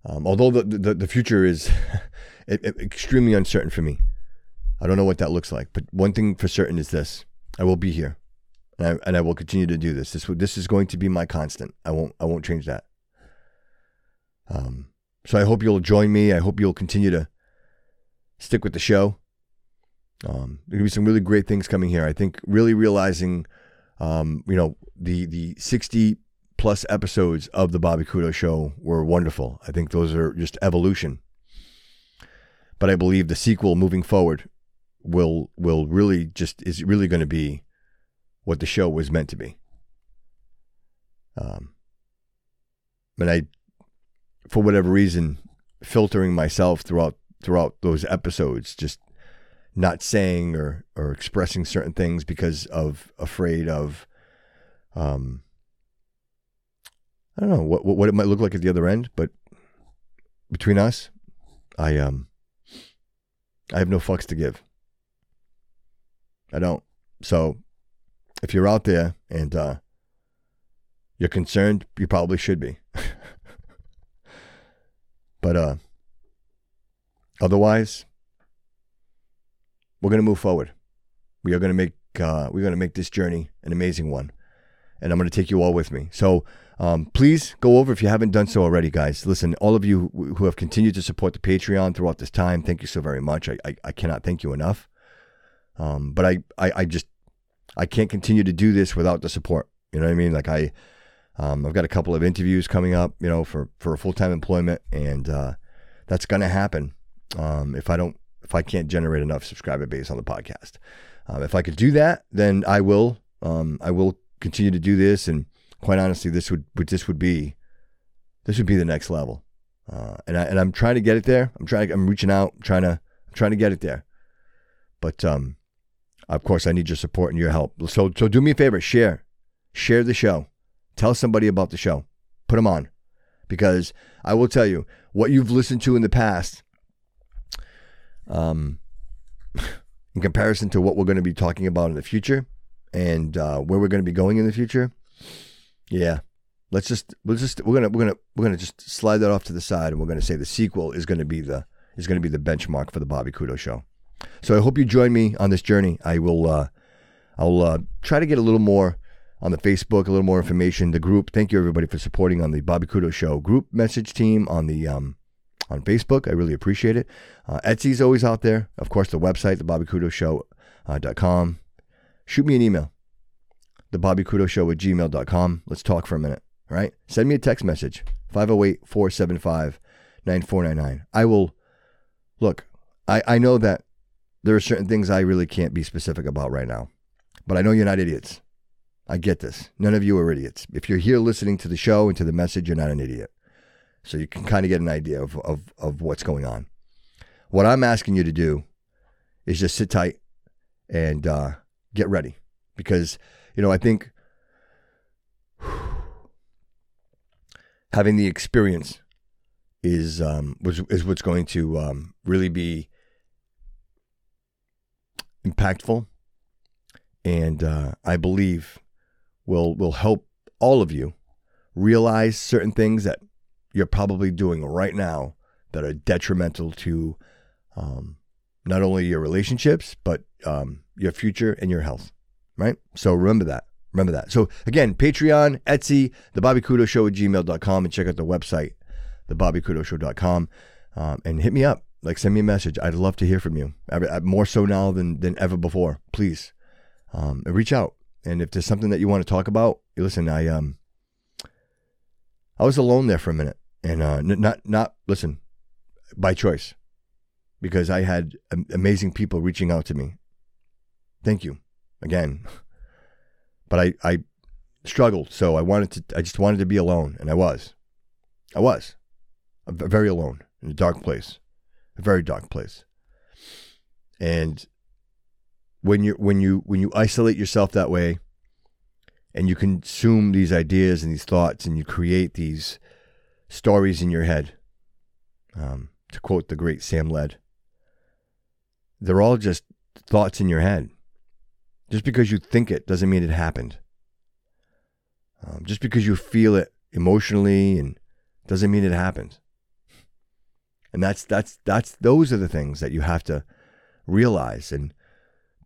Um, although the, the, the future is *laughs* extremely uncertain for me. I don't know what that looks like, but one thing for certain is this: I will be here, and I, and I will continue to do this. This this is going to be my constant. I won't I won't change that. Um, so I hope you'll join me. I hope you'll continue to stick with the show. Um, there's gonna be some really great things coming here. I think really realizing, um, you know, the the 60 plus episodes of the Bobby Couto show were wonderful. I think those are just evolution. But I believe the sequel moving forward will will really just is really going to be what the show was meant to be. Um, and I, for whatever reason, filtering myself throughout throughout those episodes, just not saying or or expressing certain things because of afraid of, um, I don't know what what it might look like at the other end, but between us, I um, I have no fucks to give. I don't. So, if you're out there and uh, you're concerned, you probably should be. *laughs* but uh, otherwise, we're going to move forward. We are going to make uh, we're going to make this journey an amazing one, and I'm going to take you all with me. So um, please go over if you haven't done so already, guys. Listen, all of you who have continued to support the Patreon throughout this time, thank you so very much. I I, I cannot thank you enough. Um, but I, I I just I can't continue to do this without the support. You know what I mean? Like I um, I've got a couple of interviews coming up, you know, for for full time employment, and uh, that's going to happen um, if I don't if I can't generate enough subscriber base on the podcast. Um, if I could do that, then I will. Um, I will continue to do this, and quite honestly, this would, this would be this would be the next level. Uh, and I and I'm trying to get it there. I'm trying. I'm reaching out. I'm trying to. I'm trying to get it there. But um, of course, I need your support and your help. So so do me a favor. Share, share the show. Tell somebody about the show. Put them on, because I will tell you what you've listened to in the past um, *laughs* in comparison to what we're going to be talking about in the future and uh, where we're going to be going in the future, yeah, let's just we'll just we're gonna we're gonna we're gonna just slide that off to the side, and we're gonna say the sequel is to be the is to be the benchmark for the Bobby Couto show. So I hope you join me on this journey. I will uh, I'll uh, try to get a little more on the Facebook, a little more information. The group. Thank you everybody for supporting on the Bobby Couto show group message team on the um, on Facebook. I really appreciate it. Uh, Etsy's always out there. Of course, the website, thebobbycoutoshow.com. Uh, Shoot me an email, thebobbycoutoshow at gmail.com. Let's talk for a minute. All right. Send me a text message, 508 475 9499. I will, look, I, I know that there are certain things I really can't be specific about right now, but I know you're not idiots. I get this. None of you are idiots. If you're here listening to the show and to the message, you're not an idiot. So you can kind of get an idea of, of, of what's going on. What I'm asking you to do is just sit tight and uh, get ready because, you know, I think *sighs* having the experience is um, was, is what's going to um, really be impactful, and uh, I believe will will help all of you realize certain things that you're probably doing right now that are detrimental to um, not only your relationships but um, your future and your health. Right. So remember that. Remember that. So again, Patreon, Etsy, the Bobby Couto Show at gmail.com and check out the website, the BobbyCoutoShow.com, um, and hit me up. Like send me a message. I'd love to hear from you. I, I, more so now than than ever before. Please, um, reach out. And if there's something that you want to talk about, listen. I um, I was alone there for a minute, and uh, n- not not listen, by choice, because I had am- amazing people reaching out to me. Thank you, again. *laughs* But I I struggled, so I wanted to. I just wanted to be alone, and I was. I was, very alone in a dark place a very dark place. And when you when you when you isolate yourself that way and you consume these ideas and these thoughts and you create these stories in your head um, to quote the great sam led they're all just thoughts in your head just because you think it doesn't mean it happened um, just because you feel it emotionally and doesn't mean it happened and that's that's that's those are the things that you have to realize and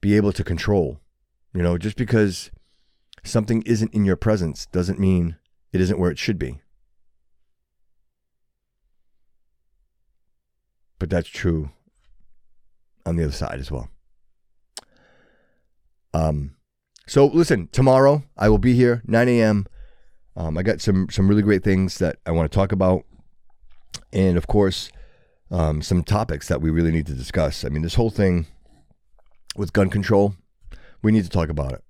be able to control. You know, just because something isn't in your presence doesn't mean it isn't where it should be. But that's true on the other side as well. Um, so listen, tomorrow I will be here 9 a.m. Um, I got some some really great things that I want to talk about, and of course, um, some topics that we really need to discuss. I mean, this whole thing with gun control, we need to talk about it.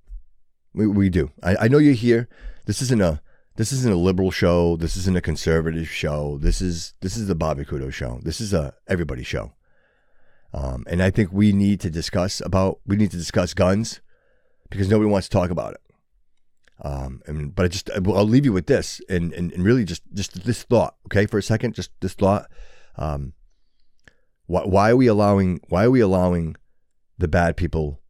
We, we do. I, I know you're here. This isn't a this isn't a liberal show. This isn't a conservative show. This is this is the Bobby Couto show. This is a everybody show. Um, and I think we need to discuss about we need to discuss guns because nobody wants to talk about it. Um, and but I just I'll leave you with this and, and and really just just this thought, okay, for a second, just this thought. Um, why, why are we allowing why are we allowing the bad people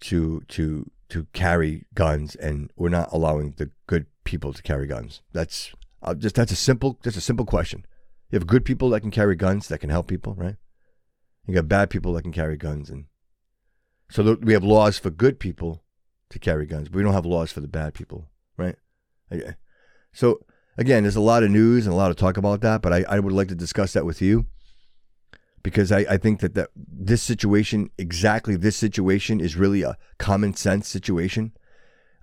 to to to carry guns and we're not allowing the good people to carry guns? That's uh, just that's a simple just a simple question. You have good people that can carry guns that can help people, right? You got bad people that can carry guns, and so th- we have laws for good people to carry guns, but we don't have laws for the bad people, right? Okay. So again, there's a lot of news and a lot of talk about that, but I, I would like to discuss that with you because I, I think that, that this situation, exactly this situation, is really a common sense situation.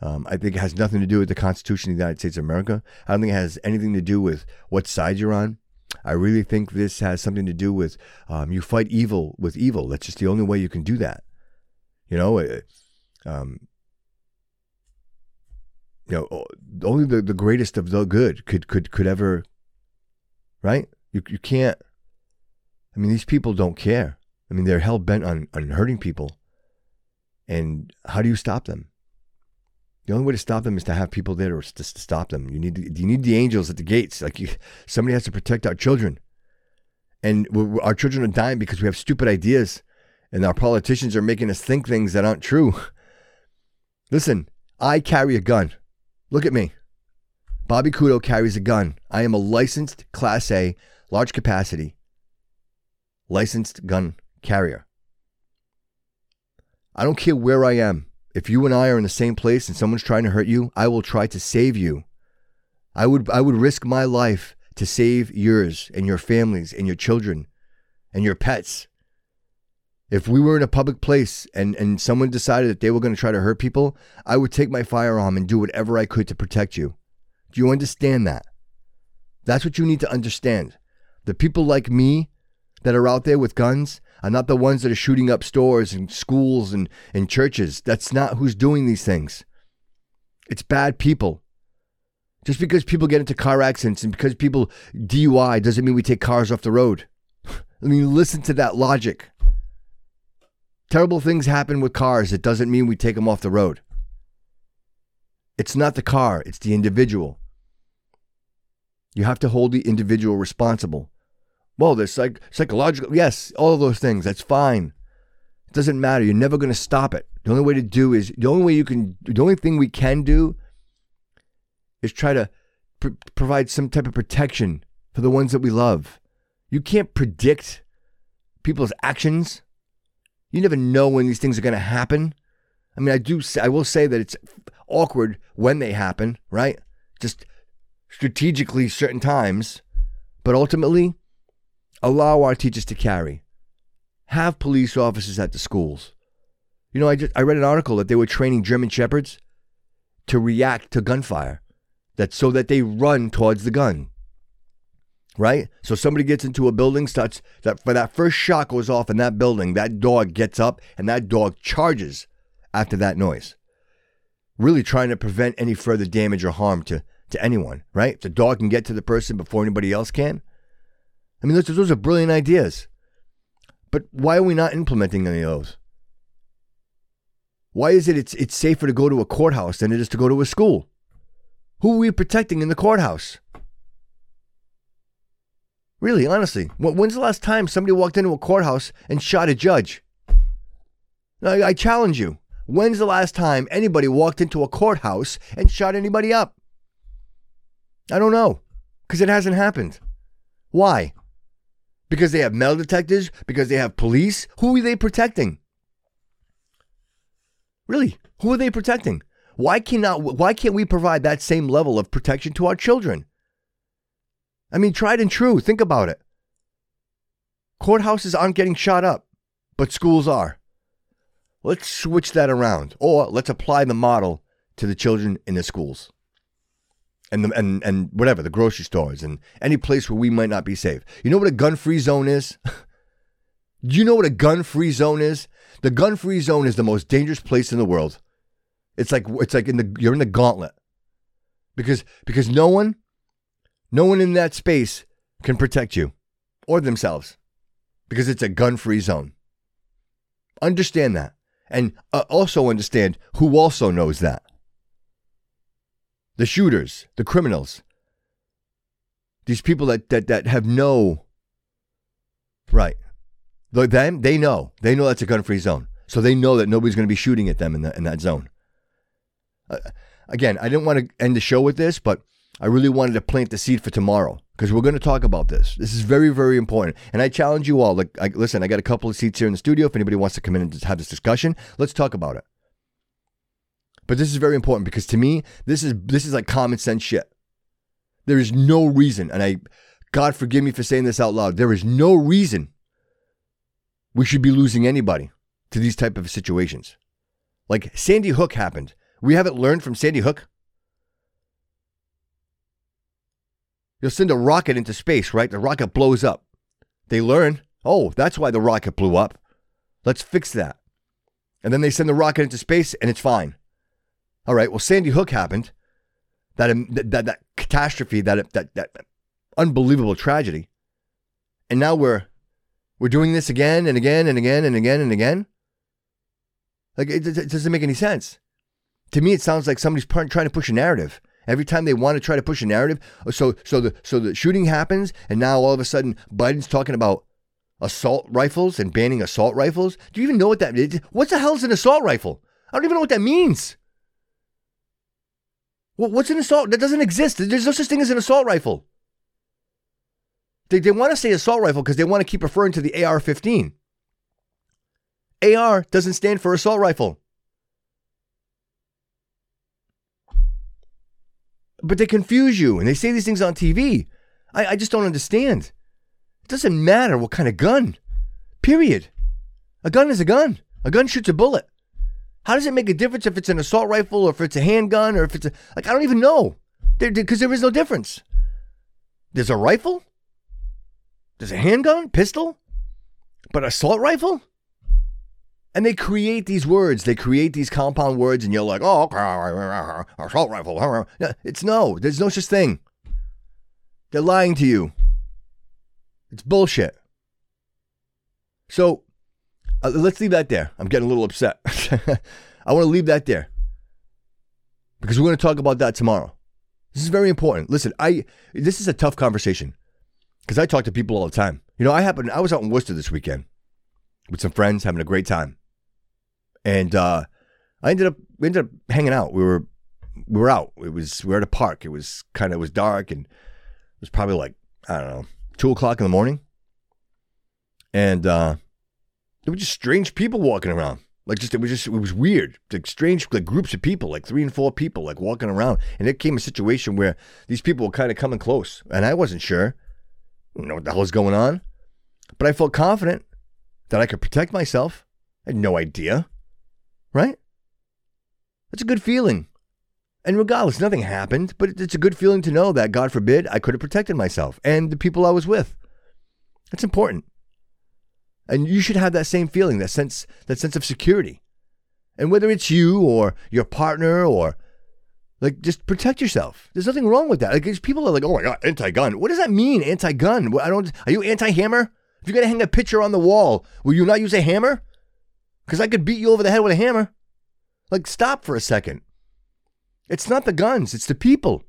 Um, I think it has nothing to do with the Constitution of the United States of America. I don't think it has anything to do with what side you're on. I really think this has something to do with um, you fight evil with evil. That's just the only way you can do that. You know, uh, um, you know, only the, the greatest of the good could could could ever, right? You you can't I mean, these people don't care. I mean, they're hell bent on, on hurting people. And how do you stop them? The only way to stop them is to have people there to, to stop them. You need you need the angels at the gates. Like you, somebody has to protect our children, and our children are dying because we have stupid ideas, and our politicians are making us think things that aren't true. *laughs* Listen, I carry a gun. Look at me. Bobby Couto carries a gun. I am a licensed Class A, large capacity licensed gun carrier. I don't care where I am. If you and I are in the same place and someone's trying to hurt you, I will try to save you. I would I would risk my life to save yours and your families and your children and your pets. If we were in a public place and, and someone decided that they were going to try to hurt people, I would take my firearm and do whatever I could to protect you. Do you understand that? That's what you need to understand. The people like me that are out there with guns are not the ones that are shooting up stores and schools and, and churches. That's not who's doing these things. It's bad people. Just because people get into car accidents and because people DUI doesn't mean we take cars off the road. *laughs* I mean, listen to that logic. Terrible things happen with cars. It doesn't mean we take them off the road. It's not the car, it's the individual. You have to hold the individual responsible. Well, there's psych- psychological, yes, all those things. That's fine. It doesn't matter. You're never going to stop it. The only way to do is the only way you can, the only thing we can do is try to pr- provide some type of protection for the ones that we love. You can't predict people's actions. You never know when these things are going to happen. I mean, I do. Say, I will say that it's awkward when they happen, right? Just strategically certain times, but ultimately allow our teachers to carry. Have police officers at the schools. You know, I just I read an article that they were training German shepherds to react to gunfire. That so that they run towards the gun. Right? So somebody gets into a building, starts that for that first shot goes off in that building, that dog gets up and that dog charges after that noise. Really trying to prevent any further damage or harm to, to anyone, right? If The dog can get to the person before anybody else can. I mean, those, those are brilliant ideas. But why are we not implementing any of those? Why is it it's, it's safer to go to a courthouse than it is to go to a school? Who are we protecting in the courthouse? Really, honestly, when's the last time somebody walked into a courthouse and shot a judge? I, I challenge you. When's the last time anybody walked into a courthouse and shot anybody up? I don't know, because it hasn't happened. Why? Because they have metal detectors? Because they have police? Who are they protecting? Really, who are they protecting? Why cannot why can't we provide that same level of protection to our children? I mean, tried and true, think about it. Courthouses aren't getting shot up, but schools are. Let's switch that around or let's apply the model to the children in the schools. And, the, and and whatever the grocery stores and any place where we might not be safe. You know what a gun-free zone is? Do *laughs* you know what a gun-free zone is? The gun-free zone is the most dangerous place in the world. It's like it's like in the you're in the gauntlet. Because because no one no one in that space can protect you or themselves because it's a gun-free zone. Understand that. And uh, also understand who also knows that. The shooters, the criminals, these people that, that, that have no right them, they know. They know that's a gun free zone. So they know that nobody's going to be shooting at them in, the, in that zone. Uh, again, I didn't want to end the show with this, but I really wanted to plant the seed for tomorrow because we're going to talk about this. This is very, very important. And I challenge you all. Like, I, listen, I got a couple of seats here in the studio. If anybody wants to come in and have this discussion, let's talk about it. But this is very important because to me, this is this is like common sense shit. There is no reason, and I, God forgive me for saying this out loud. There is no reason we should be losing anybody to these type of situations. Like Sandy Hook happened. We haven't learned from Sandy Hook. You'll send a rocket into space, right? The rocket blows up. They learn, oh, that's why the rocket blew up. Let's fix that. And then they send the rocket into space and it's fine. All right, well, Sandy Hook happened. That, that, that, that catastrophe, that, that, that unbelievable tragedy. And now we're we're doing this again and again and again and again and again. Like it, it doesn't make any sense. To me, it sounds like somebody's trying to push a narrative. Every time they want to try to push a narrative, uh, so so the so the shooting happens, and now all of a sudden Biden's talking about assault rifles and banning assault rifles. Do you even know what that is? What the hell is an assault rifle? I don't even know what that means. What's an assault? That doesn't exist. There's no such thing as an assault rifle. They, they want to say assault rifle because they want to keep referring to the AR 15. AR doesn't stand for assault rifle. But they confuse you and they say these things on TV. I, I just don't understand. It doesn't matter what kind of gun, period. A gun is a gun. A gun shoots a bullet. How does it make a difference if it's an assault rifle or if it's a handgun or if it's a. Like, I don't even know. Because there, is no difference. There's a rifle there's a handgun, pistol, but assault rifle? And they create these words, they create these compound words, and you're like, oh, assault rifle. It's no, there's no such thing. They're lying to you. It's bullshit. So uh, let's leave that there. I'm getting a little upset. *laughs* I want to leave that there because we're going to talk about that tomorrow. This is very important. Listen, I this is a tough conversation because I talk to people all the time. You know, I happened, I was out in Worcester this weekend with some friends having a great time. And uh, I ended up, we ended up hanging out. We were, we were out. It was, we were at a park. It was kind of, was dark and it was probably like, I don't know, two o'clock in the morning. And uh, there were just strange people walking around. Like just it was just it was weird. Like strange like groups of people, like three and four people, like walking around. And it came a situation where these people were kind of coming close. And I wasn't sure. Know what the hell was going on. But I felt confident that I could protect myself. I had no idea. Right? That's a good feeling. And regardless, nothing happened, but it's a good feeling to know that, God forbid, I could have protected myself and the people I was with. That's important. And you should have that same feeling, that sense, that sense of security. And whether it's you or your partner or like just protect yourself. There's nothing wrong with that. Like people are like, "Oh my god, anti-gun." What does that mean, anti-gun? I don't. Are you anti-hammer? If you're gonna hang a picture on the wall, will you not use a hammer? Because I could beat you over the head with a hammer. Like, stop for a second. It's not the guns, it's the people.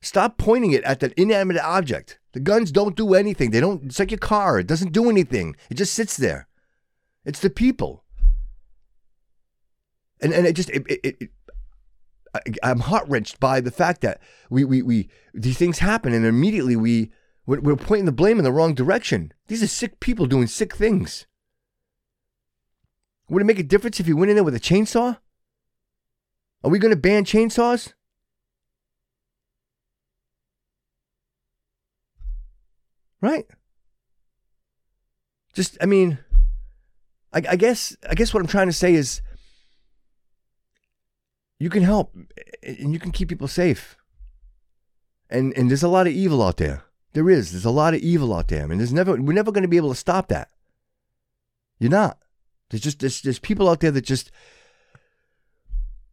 Stop pointing it at that inanimate object. The guns don't do anything. They don't, it's like your car, it doesn't do anything, it just sits there. It's the people. And, and it just, it, it, it I, am heart wrenched by the fact that we, we, we, these things happen and immediately we, we're, we're pointing the blame in the wrong direction. These are sick people doing sick things. Would it make a difference if you went in there with a chainsaw? Are we going to ban chainsaws? Right? Just, I mean, I, I guess, I guess what I'm trying to say is, you can help, and you can keep people safe. And and there's a lot of evil out there. There is. There's a lot of evil out there, and there's never we're never going to be able to stop that. You're not. There's just there's, there's people out there that just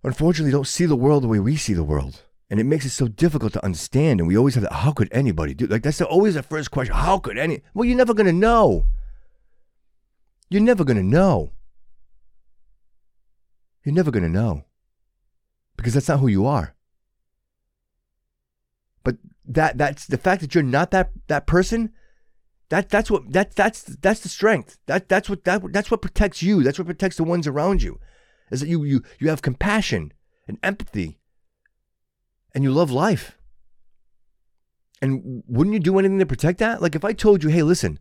unfortunately don't see the world the way we see the world. And it makes it so difficult to understand. And we always have that, how could anybody do like that's always the first question. How could any well you're never gonna know. You're never gonna know. You're never gonna know. Because that's not who you are. But that that's the fact that you're not that that person that that's what that that's that's the strength. That that's what that that's what protects you. That's what protects the ones around you is that you you you have compassion and empathy and you love life. And wouldn't you do anything to protect that? Like if I told you, hey, listen,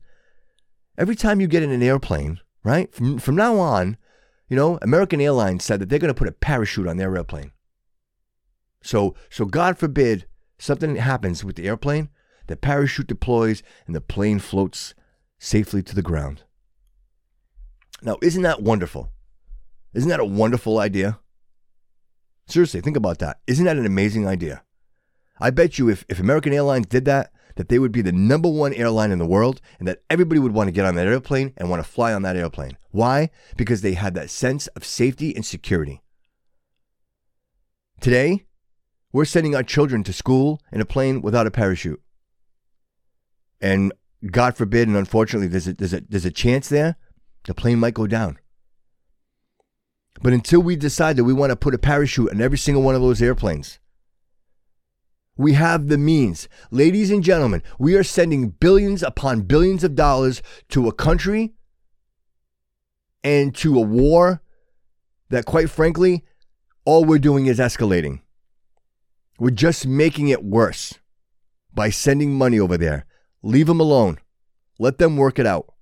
every time you get in an airplane, right? From from now on, you know, American Airlines said that they're going to put a parachute on their airplane. So so God forbid something happens with the airplane, the parachute deploys and the plane floats safely to the ground. Now, isn't that wonderful? Isn't that a wonderful idea? Seriously, think about that. Isn't that an amazing idea? I bet you if, if American Airlines did that, that they would be the number one airline in the world and that everybody would want to get on that airplane and want to fly on that airplane. Why? Because they had that sense of safety and security. Today, we're sending our children to school in a plane without a parachute. And God forbid, and unfortunately, there's a, there's a, there's a chance there the plane might go down. But until we decide that we want to put a parachute on every single one of those airplanes, we have the means. Ladies and gentlemen, we are sending billions upon billions of dollars to a country and to a war that, quite frankly, all we're doing is escalating. We're just making it worse by sending money over there. Leave them alone. Let them work it out.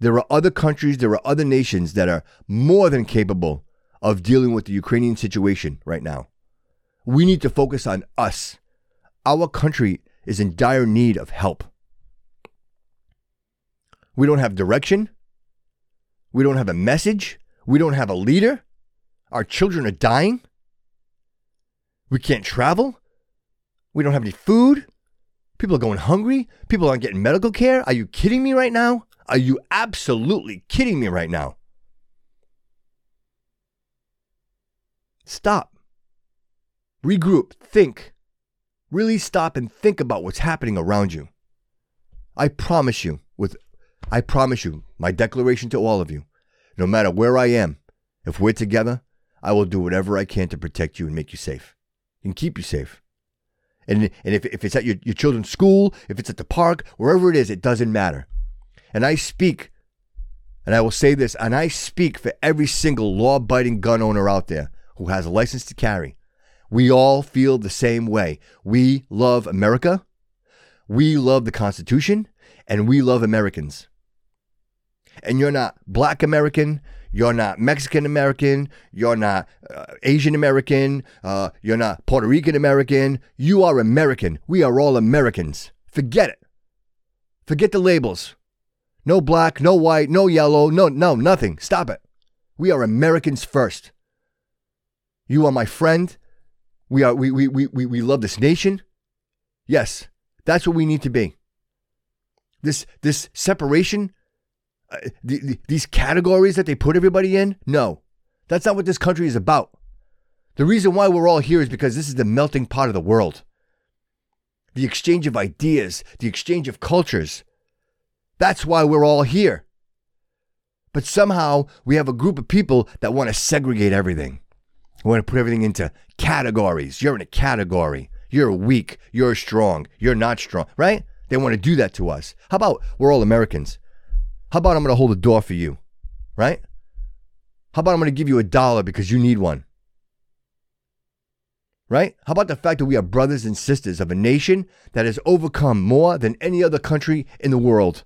There are other countries, there are other nations that are more than capable of dealing with the Ukrainian situation right now. We need to focus on us. Our country is in dire need of help. We don't have direction. We don't have a message. We don't have a leader. Our children are dying. We can't travel. We don't have any food. People are going hungry. People aren't getting medical care. Are you kidding me right now? Are you absolutely kidding me right now? Stop. Regroup. Think. Really stop and think about what's happening around you. I promise you, with I promise you, my declaration to all of you, no matter where I am, if we're together, I will do whatever I can to protect you and make you safe and keep you safe. And, and if, if it's at your, your children's school, if it's at the park, wherever it is, it doesn't matter. And I speak, and I will say this, and I speak for every single law abiding gun owner out there who has a license to carry. We all feel the same way. We love America, we love the Constitution, and we love Americans. and you're not black American, you're not Mexican American, you're not uh, Asian American, uh, you're not Puerto Rican American, you are American. We are all Americans. Forget it. Forget the labels. No black, no white, no yellow, no, no, nothing. Stop it. We are Americans first. You are my friend. We are we we we we, we love this nation. Yes, that's what we need to be. This this separation, uh, the, the, these categories that they put everybody in. No, that's not what this country is about. The reason why we're all here is because this is the melting pot of the world. The exchange of ideas, the exchange of cultures. That's why we're all here. But somehow we have a group of people that want to segregate everything. We want to put everything into categories. You're in a category. You're weak. You're strong. You're not strong, right? They want to do that to us. How about we're all Americans? How about I'm going to hold a door for you, right? How about I'm going to give you a dollar because you need one? Right? How about the fact that we are brothers and sisters of a nation that has overcome more than any other country in the world?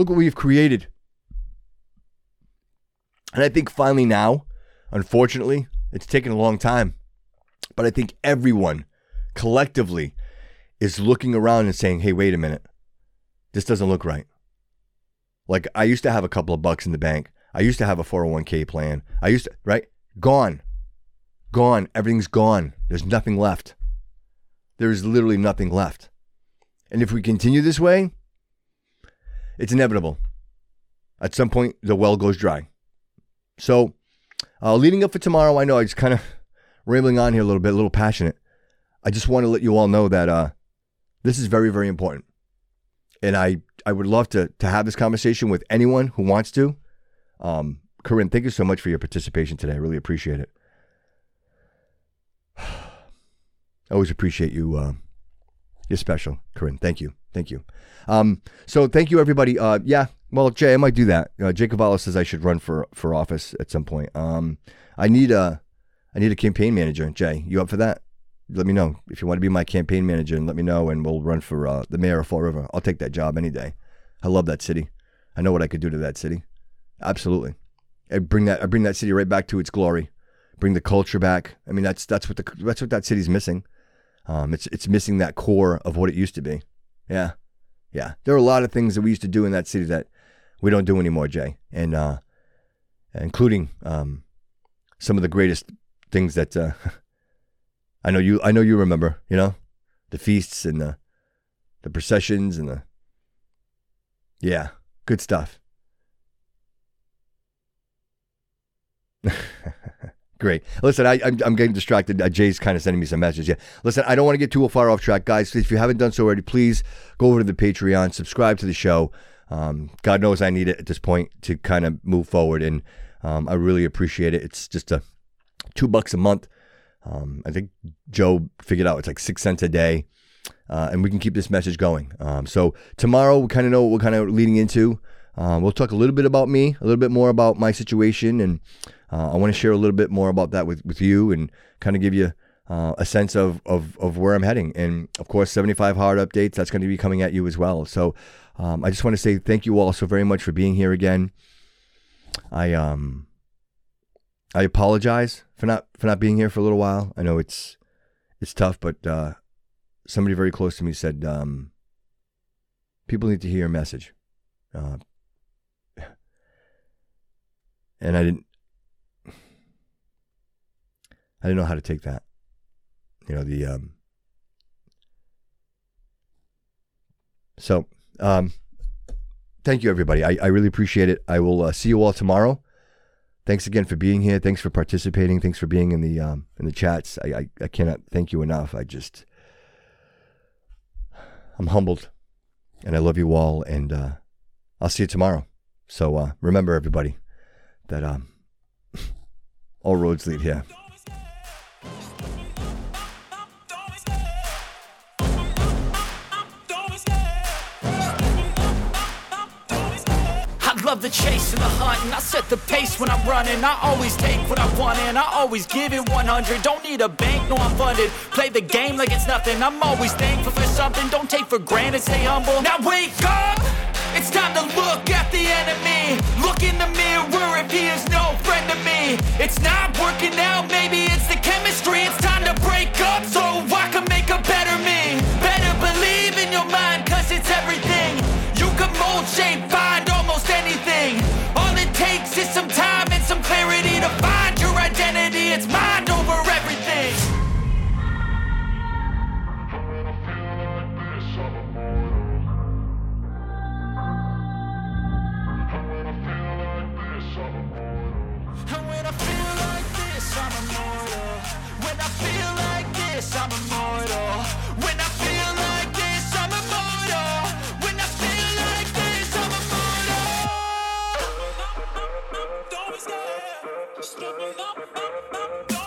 Look what we've created. And I think finally now, unfortunately, it's taken a long time, but I think everyone collectively is looking around and saying, hey, wait a minute. This doesn't look right. Like I used to have a couple of bucks in the bank. I used to have a 401k plan. I used to, right? Gone. Gone. Everything's gone. There's nothing left. There's literally nothing left. And if we continue this way, it's inevitable. At some point, the well goes dry. So, uh, leading up for tomorrow, I know I just kind of rambling on here a little bit, a little passionate. I just want to let you all know that uh, this is very, very important. And I, I would love to, to have this conversation with anyone who wants to. Um, Corinne, thank you so much for your participation today. I really appreciate it. *sighs* I always appreciate you. Uh, you're special, Corinne. Thank you. Thank you. Um, so thank you, everybody. Uh, yeah, well, Jay, I might do that. Uh, Jay Cavallo says I should run for for office at some point. Um, I need a I need a campaign manager. Jay, you up for that? Let me know if you want to be my campaign manager, and let me know, and we'll run for uh, the mayor of Fall River. I'll take that job any day. I love that city. I know what I could do to that city. Absolutely. I bring that I bring that city right back to its glory. Bring the culture back. I mean, that's that's what the that's what that city's missing. Um, it's it's missing that core of what it used to be. Yeah, yeah. There are a lot of things that we used to do in that city that we don't do anymore, Jay, and uh, including um, some of the greatest things that uh, *laughs* I know you. I know you remember. You know, the feasts and the the processions and the yeah, good stuff. *laughs* *laughs* Great. Listen, I, I'm, I'm getting distracted. Uh, Jay's kind of sending me some messages. Yeah. Listen, I don't want to get too far off track, guys. If you haven't done so already, please go over to the Patreon, subscribe to the show. Um, God knows I need it at this point to kind of move forward, and um, I really appreciate it. It's just a two bucks a month. Um, I think Joe figured out it's like six cents a day, uh, and we can keep this message going. Um, so tomorrow we kind of know what we're kind of leading into. Uh, we'll talk a little bit about me, a little bit more about my situation, and uh, I want to share a little bit more about that with, with you and kind of give you uh, a sense of, of, of where I'm heading. And of course, 75 hard updates, that's going to be coming at you as well. So um, I just want to say thank you all so very much for being here again. I um I apologize for not for not being here for a little while. I know it's it's tough, but uh, somebody very close to me said um, people need to hear your message, uh, *sighs* and I didn't I didn't know how to take that. You know the um, so um, thank you, everybody. I, I really appreciate it. I will uh, see you all tomorrow. Thanks again for being here. Thanks for participating. Thanks for being in the um, in the chats. I, I, I cannot thank you enough. I just I'm humbled, and I love you all. And uh, I'll see you tomorrow. So uh, remember, everybody, that um, *laughs* all roads lead here. Love the chase and the hunt, and I set the pace when I'm running. I always take what I want, and I always give it 100. Don't need a bank, no, I'm funded. Play the game like it's nothing. I'm always thankful for something. Don't take for granted, stay humble. Now wake up! It's time to look at the enemy. Look in the mirror if he is no friend to me. It's not working out, maybe it's the chemistry. It's time to break up so I can make a better me. Better believe in your mind, cause it's everything. You can mold, shape, I'm immortal. When I feel like this, I'm immortal. When I feel like this, I'm immortal. Don't be scared. Strip it up, up, up,